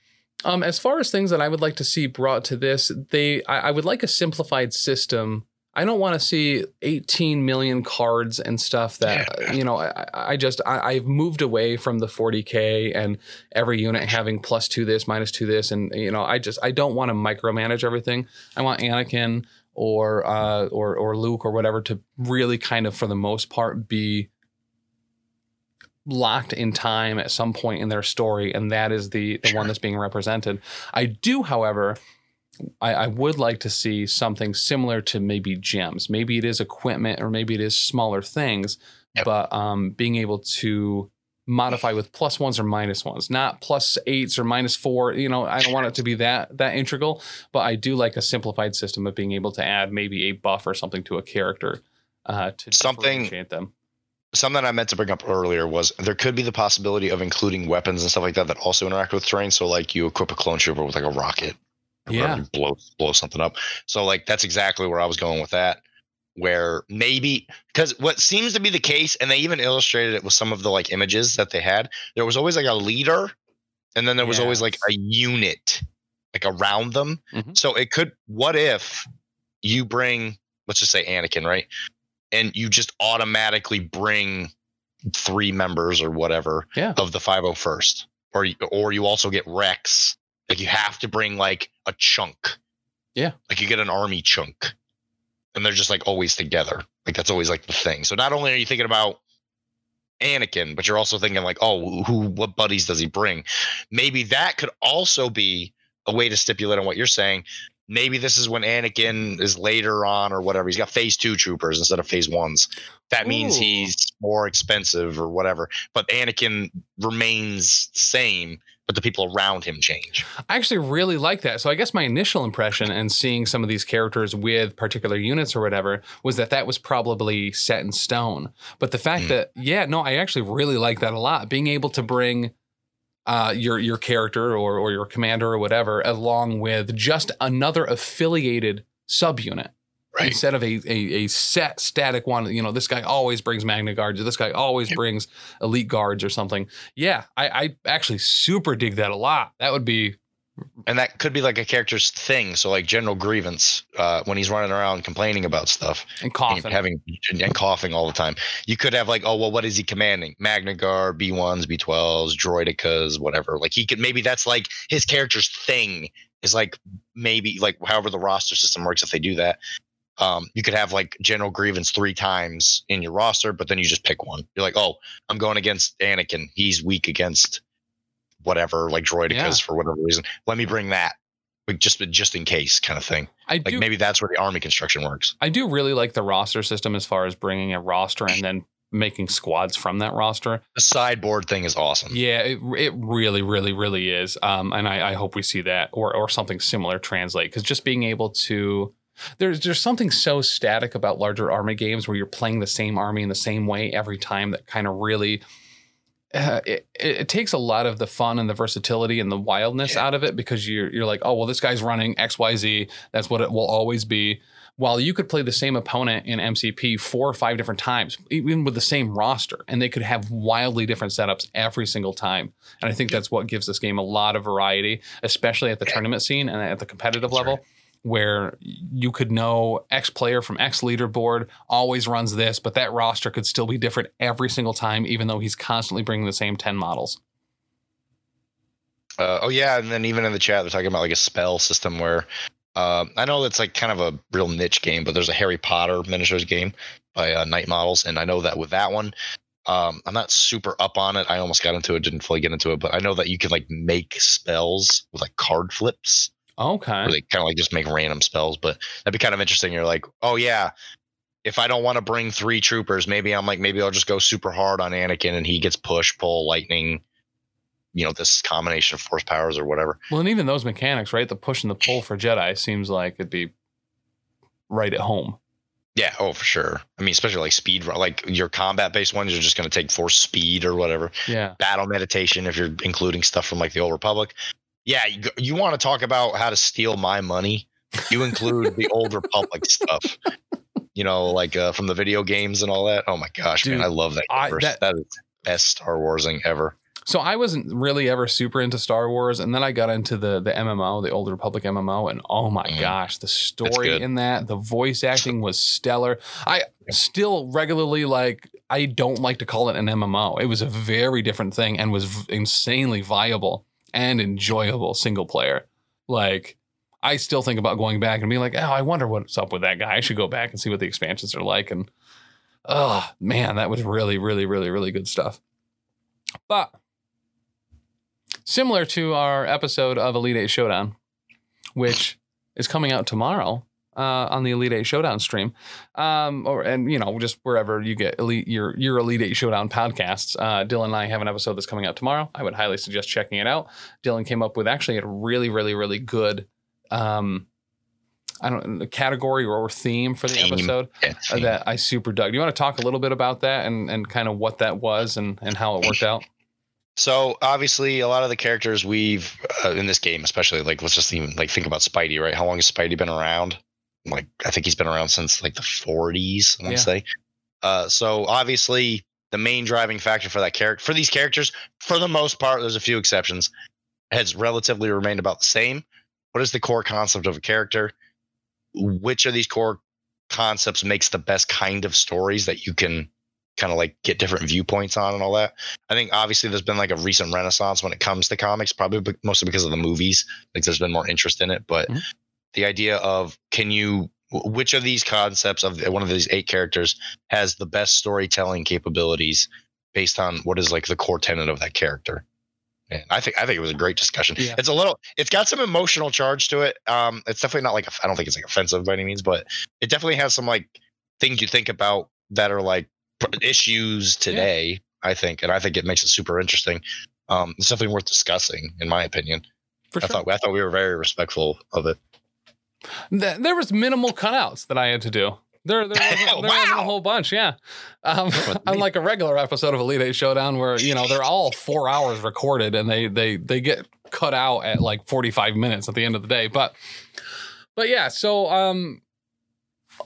Um, as far as things that I would like to see brought to this, they I, I would like a simplified system. I don't want to see 18 million cards and stuff that you know. I, I just I, I've moved away from the 40k and every unit having plus two this, minus two this, and you know I just I don't want to micromanage everything. I want Anakin or uh, or or Luke or whatever to really kind of for the most part be locked in time at some point in their story, and that is the the Sure. one that's being represented. I do, however, I, I would like to see something similar to maybe gems. Maybe it is equipment, or maybe it is smaller things, Yep. but um, being able to modify with plus ones or minus ones, not plus eights or minus four. You know, I don't want it to be that that integral, but I do like a simplified system of being able to add maybe a buff or something to a character uh, to Something- differentiate them. Something I meant to bring up earlier was there could be the possibility of including weapons and stuff like that that also interact with terrain. So like you equip a clone trooper with like a rocket, Yeah. you blow blow something up. So like that's exactly where I was going with that. Where maybe because what seems to be the case, and they even illustrated it with some of the like images that they had. There was always like a leader, and then there was always like a unit like around them. Mhm. So it could. What if you bring, let's just say Anakin, right? And you just automatically bring three members or whatever Yeah. of the 501st, or or you also get Rex. Like you have to bring like a chunk. Yeah. Like you get an army chunk, and they're just like always together. Like that's always like the thing. So not only are you thinking about Anakin, but you're also thinking like, oh, who, what buddies does he bring? Maybe that could also be a way to stipulate on what you're saying. Maybe this is when Anakin is later on or whatever. He's got phase two troopers instead of phase ones. That means Ooh. he's more expensive or whatever. But Anakin remains the same, but the people around him change. I actually really like that. So I guess my initial impression and seeing some of these characters with particular units or whatever was that that was probably set in stone. But the fact Mm. that yeah, no, I actually really like that a lot. Being able to bring uh, your your character or or your commander or whatever along with just another affiliated subunit Right. instead of a, a a set static one. You know, this guy always brings Magna Guards, or this guy always brings Elite Guards or something. Yeah, I, I actually super dig that a lot. That would be And that could be like a character's thing. So like General Grievance, uh, when he's running around complaining about stuff. and and coughing. having and coughing all the time. You could have like, oh well, what is he commanding? Magna Guard, B ones, B twelves, droidekas, whatever. Like he could maybe that's like his character's thing is like maybe like however the roster system works if they do that. um, you could have like General Grievance three times in your roster, but then you just pick one. You're like, oh, I'm going against Anakin. He's weak against whatever, like Droidekas Yeah. for whatever reason. Let me bring that, like just just in case, kind of thing. I Like do maybe that's where the army construction works. I do really like the roster system as far as bringing a roster and then making squads from that roster. The sideboard thing is awesome. Yeah, it, it really, really, really is. Um, and I, I hope we see that or or something similar translate because just being able to there's there's something so static about larger army games where you're playing the same army in the same way every time that kind of really. Uh, it, it takes a lot of the fun and the versatility and the wildness Yeah. out of it because you're you're like oh well this guy's running X Y Z. That's what it will always be. While you could play the same opponent in MCP four or five different times, even with the same roster, and they could have wildly different setups every single time. And I think that's what gives this game a lot of variety, especially at the tournament scene and at the competitive That's level, where you could know X player from X leaderboard always runs this, but that roster could still be different every single time, even though he's constantly bringing the same 10 models. Uh, oh yeah, and then even in the chat they're talking about like a spell system where um, I know that's like kind of a real niche game, but there's a Harry Potter miniatures game by uh, Knight Models, and I know that with that one, um, I'm not super up on it. I almost got into it, didn't fully get into it, but I know that you can like make spells with like card flips, Okay. they kind of like just make random spells. But that'd be kind of interesting. You're like, oh yeah. If I don't want to bring three troopers, maybe I'm like, maybe I'll just go super hard on Anakin and he gets push, pull, lightning, you know, this combination of force powers or whatever. Well, and even those mechanics, right? The push and the pull for Jedi seems like it'd be right at home. Yeah, oh for sure. I mean, especially like speed, like your combat based ones, you're just going to take force speed or whatever. Yeah. Battle meditation, if you're including stuff from like the Old Republic. Yeah, you, you want to talk about how to steal my money? You include the Old Republic stuff. You know, like uh, from the video games and all that. Oh my gosh, Dude, man, I love that. I- that- that is the best Star Warsing ever. So I wasn't really ever super into Star Wars, and then I got into the the MMO, the Old Republic MMO, and oh my Mhm. gosh, the story in that, the voice acting was stellar. I still regularly like. I don't like to call it an MMO. It was a very different thing and was v- insanely viable and enjoyable single player. Like I still think about going back and being like, oh, I wonder what's up with that guy. I should go back and see what the expansions are like. And oh man, that was really, really, really, really good stuff. But similar to our episode of Elite Eight Showdown, which is coming out tomorrow uh, on the Elite Eight Showdown stream, um, or and you know just wherever you get elite your your Elite Eight Showdown podcasts. Uh, Dylan and I have an episode that's coming out tomorrow. I would highly suggest checking it out. Dylan came up with actually a really, really, really good. Um, I don't know, category or theme for the Theme. episode Yeah, that I super dug. Do you want to talk a little bit about that and, and kind of what that was and, and how it worked out? So obviously, a lot of the characters we've uh, in this game, especially like let's just even like think about Spidey, right? How long has Spidey been around? Like I think he's been around since like the 40s. I want Yeah. say. Uh, so obviously, the main driving factor for that character for these characters, for the most part, there's a few exceptions, has relatively remained about the same. What is the core concept of a character? Which of these core concepts makes the best kind of stories that you can kind of like get different viewpoints on and all that? I think obviously there's been like a recent renaissance when it comes to comics, probably mostly because of the movies. Like there's been more interest in it, but Mhm. The idea of can you which of these concepts of one of these eight characters has the best storytelling capabilities based on what is like the core tenet of that character? And I think I think it was a great discussion. Yeah. It's a little, it's got some emotional charge to it. Um, it's definitely not like I don't think it's like offensive by any means, but it definitely has some like things you think about that are like issues today. I think, and I think it makes it super interesting. Um, it's definitely worth discussing, in my opinion. For I thought I thought we were very respectful of it. Th- there was minimal cutouts that I had to do. There, there, wasn't, *laughs* there wasn't a whole bunch. Yeah, um, *laughs* unlike a regular episode of Elite Eight Showdown, where you know they're all four hours recorded and they they they get cut out at like forty five minutes at the end of the day. But but yeah, so um,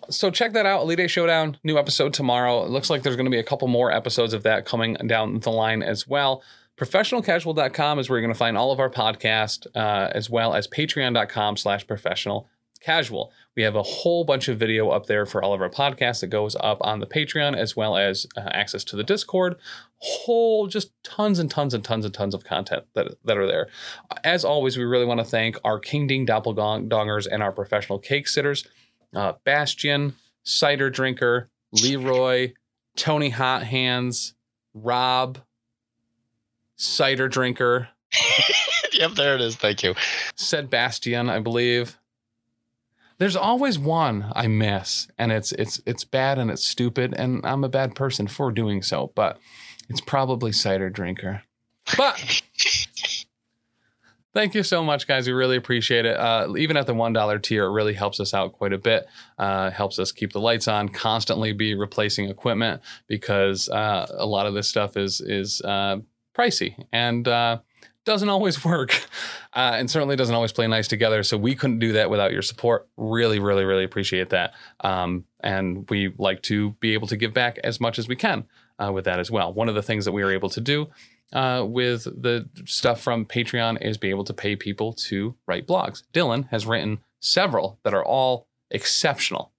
so check that out. Elite Eight Showdown, new episode tomorrow. It looks like there's going to be a couple more episodes of that coming down the line as well. Professionalcasual.com is where you're going to find all of our podcast, uh, as well as patreon.com slash professional casual. We have a whole bunch of video up there for all of our podcasts that goes up on the Patreon, as well as uh, access to the Discord. Whole, just tons and tons and tons and tons of content that, that are there. As always, we really want to thank our King Ding doppelgongers and our professional cake sitters. uh, Bastion, Cider Drinker, Leroy, Tony Hot Hands, Rob, Cider Drinker, *laughs* yep, there it is. Thank you. said Bastion, I believe. There's always one I miss, and it's it's it's bad and it's stupid, and I'm a bad person for doing so, but it's probably cider drinker. But *laughs* thank you so much, guys. We really appreciate it. Uh, even at the one dollar tier, it really helps us out quite a bit. Uh, helps us keep the lights on, constantly be replacing equipment because uh, a lot of this stuff is is uh, pricey and uh, doesn't always *laughs* work, uh, and certainly doesn't always play nice together. So we couldn't do that without your support. Really, really, really appreciate that. Um, and we like to be able to give back as much as we can uh, with that as well. One of the things that we are able to do uh, with the stuff from Patreon is be able to pay people to write blogs. Dylan has written several that are all exceptional.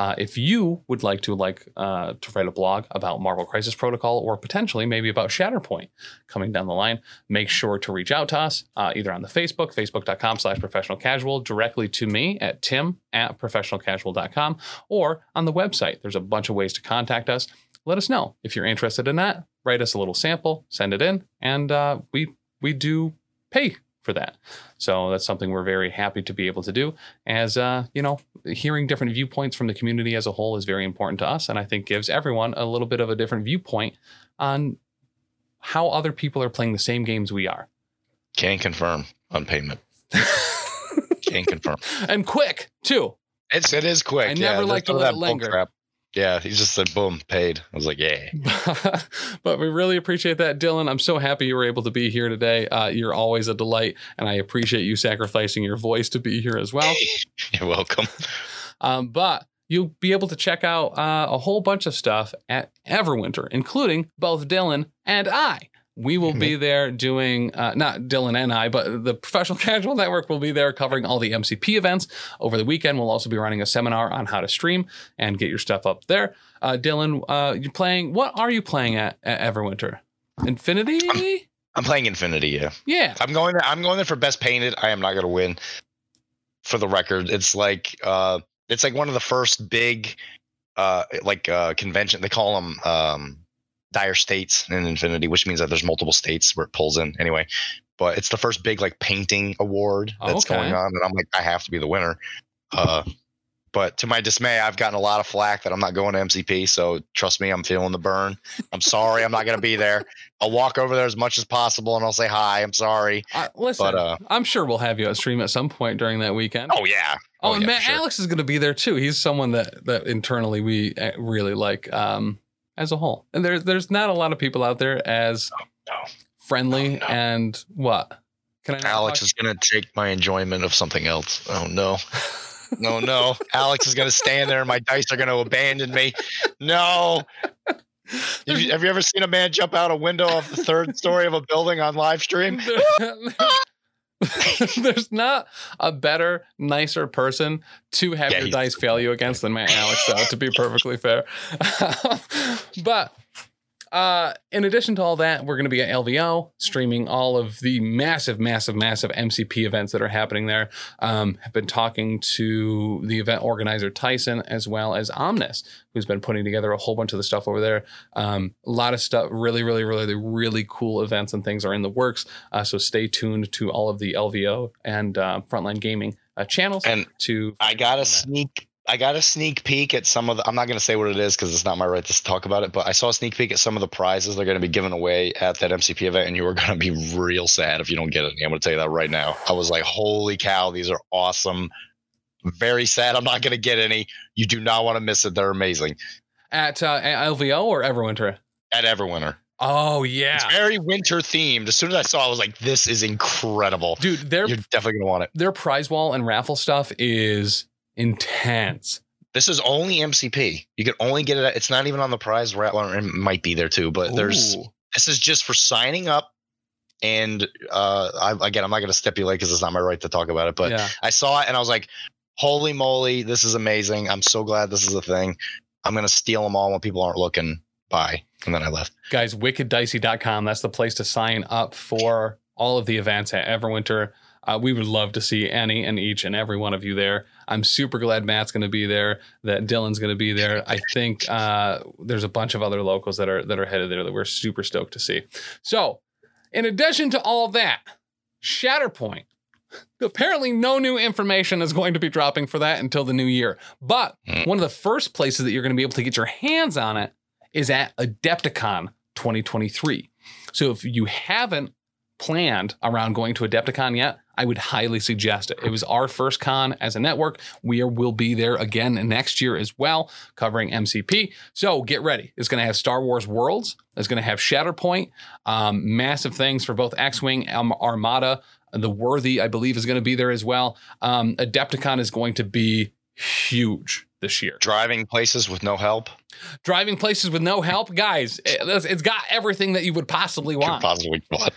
Uh, if you would like to like uh, to write a blog about Marvel Crisis Protocol or potentially maybe about Shatterpoint coming down the line, make sure to reach out to us uh, either on the Facebook, facebook.com slash professional casual, directly to me at tim at professionalcasual.com, or on the website. There's a bunch of ways to contact us. Let us know if you're interested in that. Write us a little sample, send it in, and uh, we we do pay for that. So that's something we're very happy to be able to do. As uh, you know, hearing different viewpoints from the community as a whole is very important to us, and I think gives everyone a little bit of a different viewpoint on how other people are playing the same games we are. Can confirm on payment. *laughs* Can confirm. and quick too. It's it is quick. I yeah, never like to let it linger. crap. Yeah, he just said boom, paid. I was like, yeah. *laughs* but we really appreciate that, Dylan. I'm so happy you were able to be here today. Uh, you're always a delight, and I appreciate you sacrificing your voice to be here as well. *laughs* You're welcome. Um, but you'll be able to check out uh, a whole bunch of stuff at Everwinter, including both Dylan and I. We will be there doing, uh, not Dylan and I, but the Professional *laughs* Casual Network will be there covering all the MCP events. Over the weekend, we'll also be running a seminar on how to stream and get your stuff up there. Uh, Dylan, uh, you're playing, what are you playing at, at Everwinter? Infinity? I'm playing Infinity. Yeah, Yeah. I'm going there. I'm going there for best painted. I am not going to win. For the record, it's like uh, it's like one of the first big, uh, like uh, convention. They call them um, dire states in Infinity, which means that there's multiple states where it pulls in. Anyway, but it's the first big like painting award that's Okay. going on, and I'm like, I have to be the winner. Uh, but to my dismay, I've gotten a lot of flack that I'm not going to MCP. So trust me, I'm feeling the burn. I'm sorry, I'm not going to be there. I'll walk over there as much as possible and I'll say hi. I'm sorry. Uh, listen, But, uh, I'm sure we'll have you at stream at some point during that weekend. Oh yeah. Oh, and yeah, Matt sure. Alex is going to be there too. He's someone that that internally we uh, really like um, as a whole. And there's there's not a lot of people out there as no. friendly Oh, no. and what? Can I? Alex is gonna take my enjoyment of something else. Oh no. No, no. Alex is gonna stand there and my dice are gonna abandon me. No. Have you, have you ever seen a man jump out a window of the third story of a building on live stream? *laughs* *laughs* There's not a better, nicer person to have Yeah, your dice fail you against than Matt Alex, though, to be perfectly fair. *laughs* but uh, in addition to all that, we're going to be at LVO streaming all of the massive, massive, massive MCP events that are happening there. Um, have been talking to the event organizer Tyson as well as Omnis, who's been putting together a whole bunch of the stuff over there. Um, a lot of stuff, really, really, really, really cool events and things are in the works. Uh, so stay tuned to all of the LVO and uh, Frontline Gaming uh, channels And to. I got a sneak. I got a sneak peek at some of the. I'm not going to say what it is because it's not my right to talk about it. But I saw a sneak peek at some of the prizes they're going to be giving away at that MCP event, and you are going to be real sad if you don't get any. I'm going to tell you that right now. I was like, "Holy cow, these are awesome!" Very sad. I'm not going to get any. You do not want to miss it. They're amazing At, uh, at LVO or Everwinter? at Everwinter. Oh, yeah. It's very winter themed. As soon as I saw, it, I was like, "This is incredible." Dude, their You're definitely going to want it. their prize wall and raffle stuff is intense. This is only MCP. You can only get it. At, it's not even on the prize rattler. It might be there too, but there's this is just for signing up and uh I, again i'm not going to stipulate because it's not my right to talk about it but yeah. i saw it and i was like holy moly this is amazing i'm so glad this is a thing i'm going to steal them all when people aren't looking bye and then i left Guys, wickeddicey.com. That's the place to sign up for all of the events at Everwinter. Uh, we would love to see any and each and every one of you there. I'm super glad Matt's going to be there, that Dylan's going to be there. I think uh, there's a bunch of other locals that are that are headed there that we're super stoked to see. So, in addition to all that, Shatterpoint. Apparently, no new information is going to be dropping for that until the new year. But one of the first places that you're going to be able to get your hands on it is at Adepticon 2023. So if you haven't planned around going to Adepticon yet, I would highly suggest it. It was our first con as a network. We are, will be there again next year as well, covering MCP. So get ready. It's going to have Star Wars Worlds. It's going to have Shatterpoint. Um, massive things for both X-wing, um, Armada. The Worthy, I believe, is going to be there as well. Um, Adepticon is going to be huge this year. Driving places with no help. Driving places with no help, guys. it- it's got everything that you would possibly Could want. possibly what?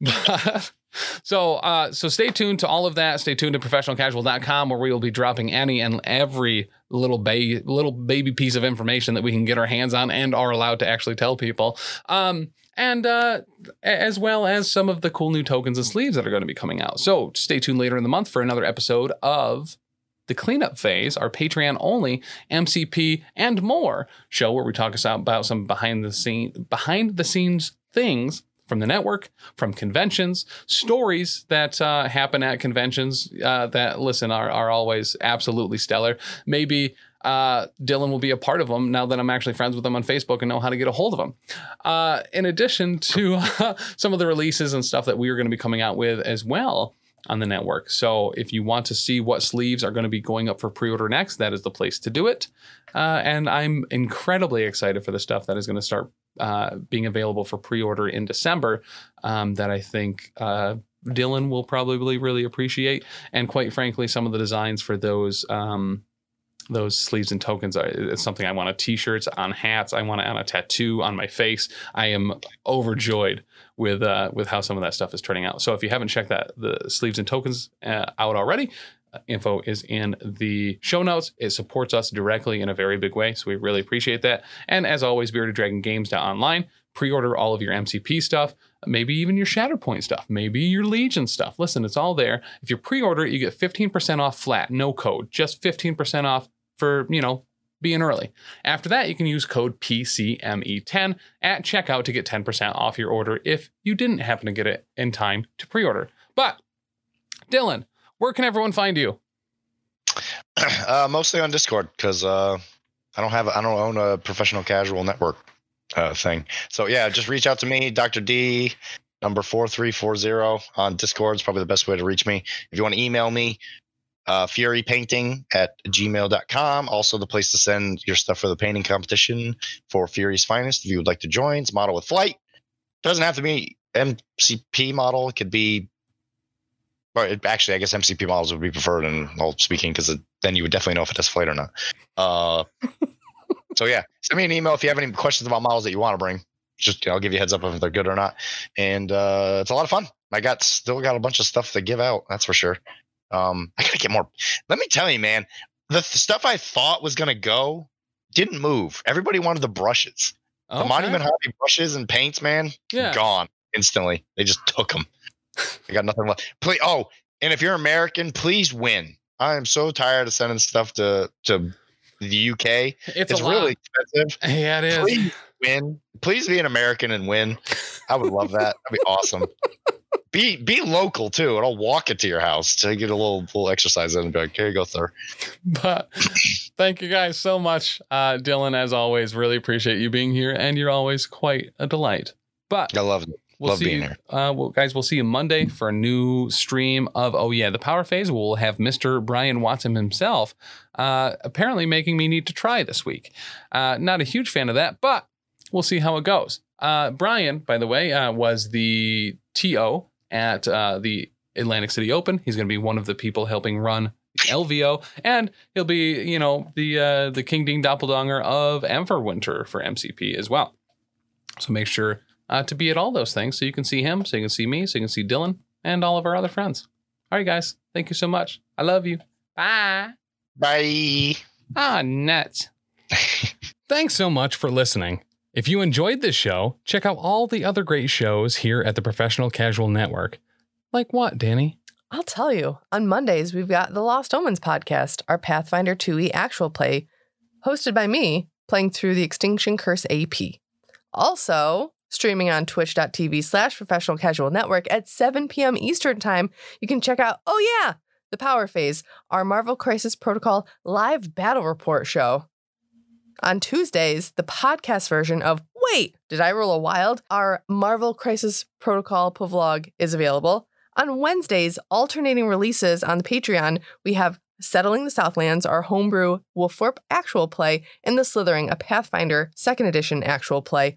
*laughs* *laughs* *laughs* so uh so stay tuned to all of that. Stay tuned to professionalcasual.com where we will be dropping any and every little baby little baby piece of information that we can get our hands on and are allowed to actually tell people. Um and uh as well as some of the cool new tokens and sleeves that are going to be coming out. So stay tuned later in the month for another episode of the cleanup phase, our Patreon only MCP and more show where we talk about some behind the scene behind the scenes things from the network, from conventions, stories that uh, happen at conventions uh, that listen are are always absolutely stellar. Maybe uh, Dylan will be a part of them now that I'm actually friends with them on Facebook and know how to get a hold of them. Uh, in addition to *laughs* some of the releases and stuff that we are going to be coming out with as well on the network. So if you want to see what sleeves are going to be going up for pre-order next, that is the place to do it. Uh, and I'm incredibly excited for the stuff that is going to start uh, being available for pre-order in December. Um, that I think uh, Dylan will probably really appreciate, and quite frankly, some of the designs for those. Um, those sleeves and tokens are it's something I want on t-shirts, on hats. I want it on a tattoo on my face. I am overjoyed with uh, with how some of that stuff is turning out. So if you haven't checked that the sleeves and tokens uh, out already, info is in the show notes. It supports us directly in a very big way, so we really appreciate that. And as always, Bearded Dragon Games online. Pre-order all of your MCP stuff, maybe even your Shatterpoint stuff, maybe your Legion stuff. Listen, it's all there. If you pre-order, it, you get 15% off flat, no code, just 15% off for, you know, being early. After that, you can use code PCME10 at checkout to get 10% off your order if you didn't happen to get it in time to pre order. But, Dylan, where can everyone find you? *clears throat* uh, mostly on Discord because uh, I don't have I don't own a professional casual network uh, thing. So yeah, just reach out to me, Dr. D, number four three four zero on Discord is probably the best way to reach me. If you want to email me, uh, furypainting at gmail.com. Also, the place to send your stuff for the painting competition for Fury's Finest. If you would like to join, it's Model with Flight. Doesn't have to be MCP model. It could be, or it, actually, I guess MCP models would be preferred in all speaking because then you would definitely know if it has flight or not. Uh, *laughs* so yeah, send me an email if you have any questions about models that you want to bring. Just I'll give you a heads up if they're good or not. And uh, it's a lot of fun. I got still got a bunch of stuff to give out. That's for sure. Um, I gotta get more. Let me tell you, man, the th- stuff I thought was gonna go didn't move. Everybody wanted the brushes, the Okay. Monument Hobby brushes and paints, man, Yeah. gone instantly. They just took them. They got nothing left. Please, oh, and if you're American, please win. I am so tired of sending stuff to to the UK. It's, It's, a lot. really expensive. Yeah, it is. Please win. Please be an American and win. I would love that. That'd be awesome. Be be local too, and I'll walk it to your house to get a little little exercise in and be like, here you go, sir. *laughs* But thank you guys so much. Uh, Dylan, as always, really appreciate you being here, and you're always quite a delight. But I love it. We'll Love see being you, here. Uh, well, guys, we'll see you Monday for a new stream of Oh Yeah, the Power Phase. We'll have Mr. Brian Watson himself uh, apparently making me need to try this week. Uh, not a huge fan of that, but we'll see how it goes. Uh, Brian, by the way, uh, was the TO at uh, the Atlantic City Open. He's going to be one of the people helping run LVO, and he'll be, you know, the uh, the King Ding Doppeldonger of Everwinter for MCP as well. So make sure uh, to be at all those things so you can see him, so you can see me, so you can see Dylan and all of our other friends. All right, guys. Thank you so much. I love you. Bye. Bye. Ah, nuts. *laughs* Thanks so much for listening. If you enjoyed this show, check out all the other great shows here at the Professional Casual Network. Like what, Danny? I'll tell you. On Mondays, we've got the Lost Omens podcast, our Pathfinder 2e actual play, hosted by me, playing through the Extinction Curse AP. Also, streaming on twitch.tv slash professional casual network at 7 p.m. Eastern Time, you can check out, oh yeah, the Power Phase, our Marvel Crisis Protocol live battle report show. On Tuesdays, the podcast version of Wait, Did I Roll a Wild? Our Marvel Crisis Protocol vlog is available. On Wednesdays, alternating releases on the Patreon, we have Settling the Southlands, our homebrew Wolfthorpe actual play, and The Slithering, a Pathfinder second edition actual play.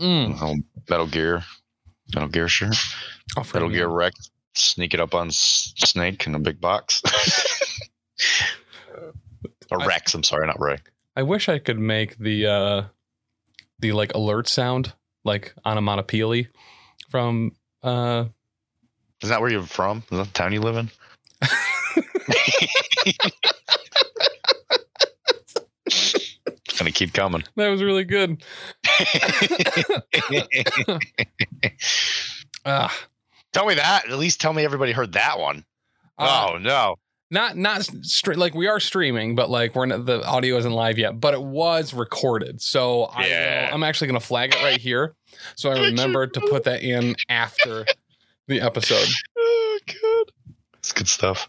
Mm. Oh, Metal Gear. Metal Gear sure. I'll Metal. Gear Wreck. Sneak it up on Snake in a big box. *laughs* or Rex, I'm sorry, not Ray. I wish I could make the uh the like alert sound like onomatopoeia from uh Is that where you're from? Is that the town you live in? *laughs* *laughs* Gonna keep coming. that was really good. *laughs* Ah. tell me that. At least tell me everybody heard that one. Uh, oh no. not not like we are streaming, but like we're not, the audio isn't live yet, but it was recorded. So I Yeah. will, I'm actually gonna flag it right here, so I remember to put that in after the episode. *laughs* Oh god. It's good stuff.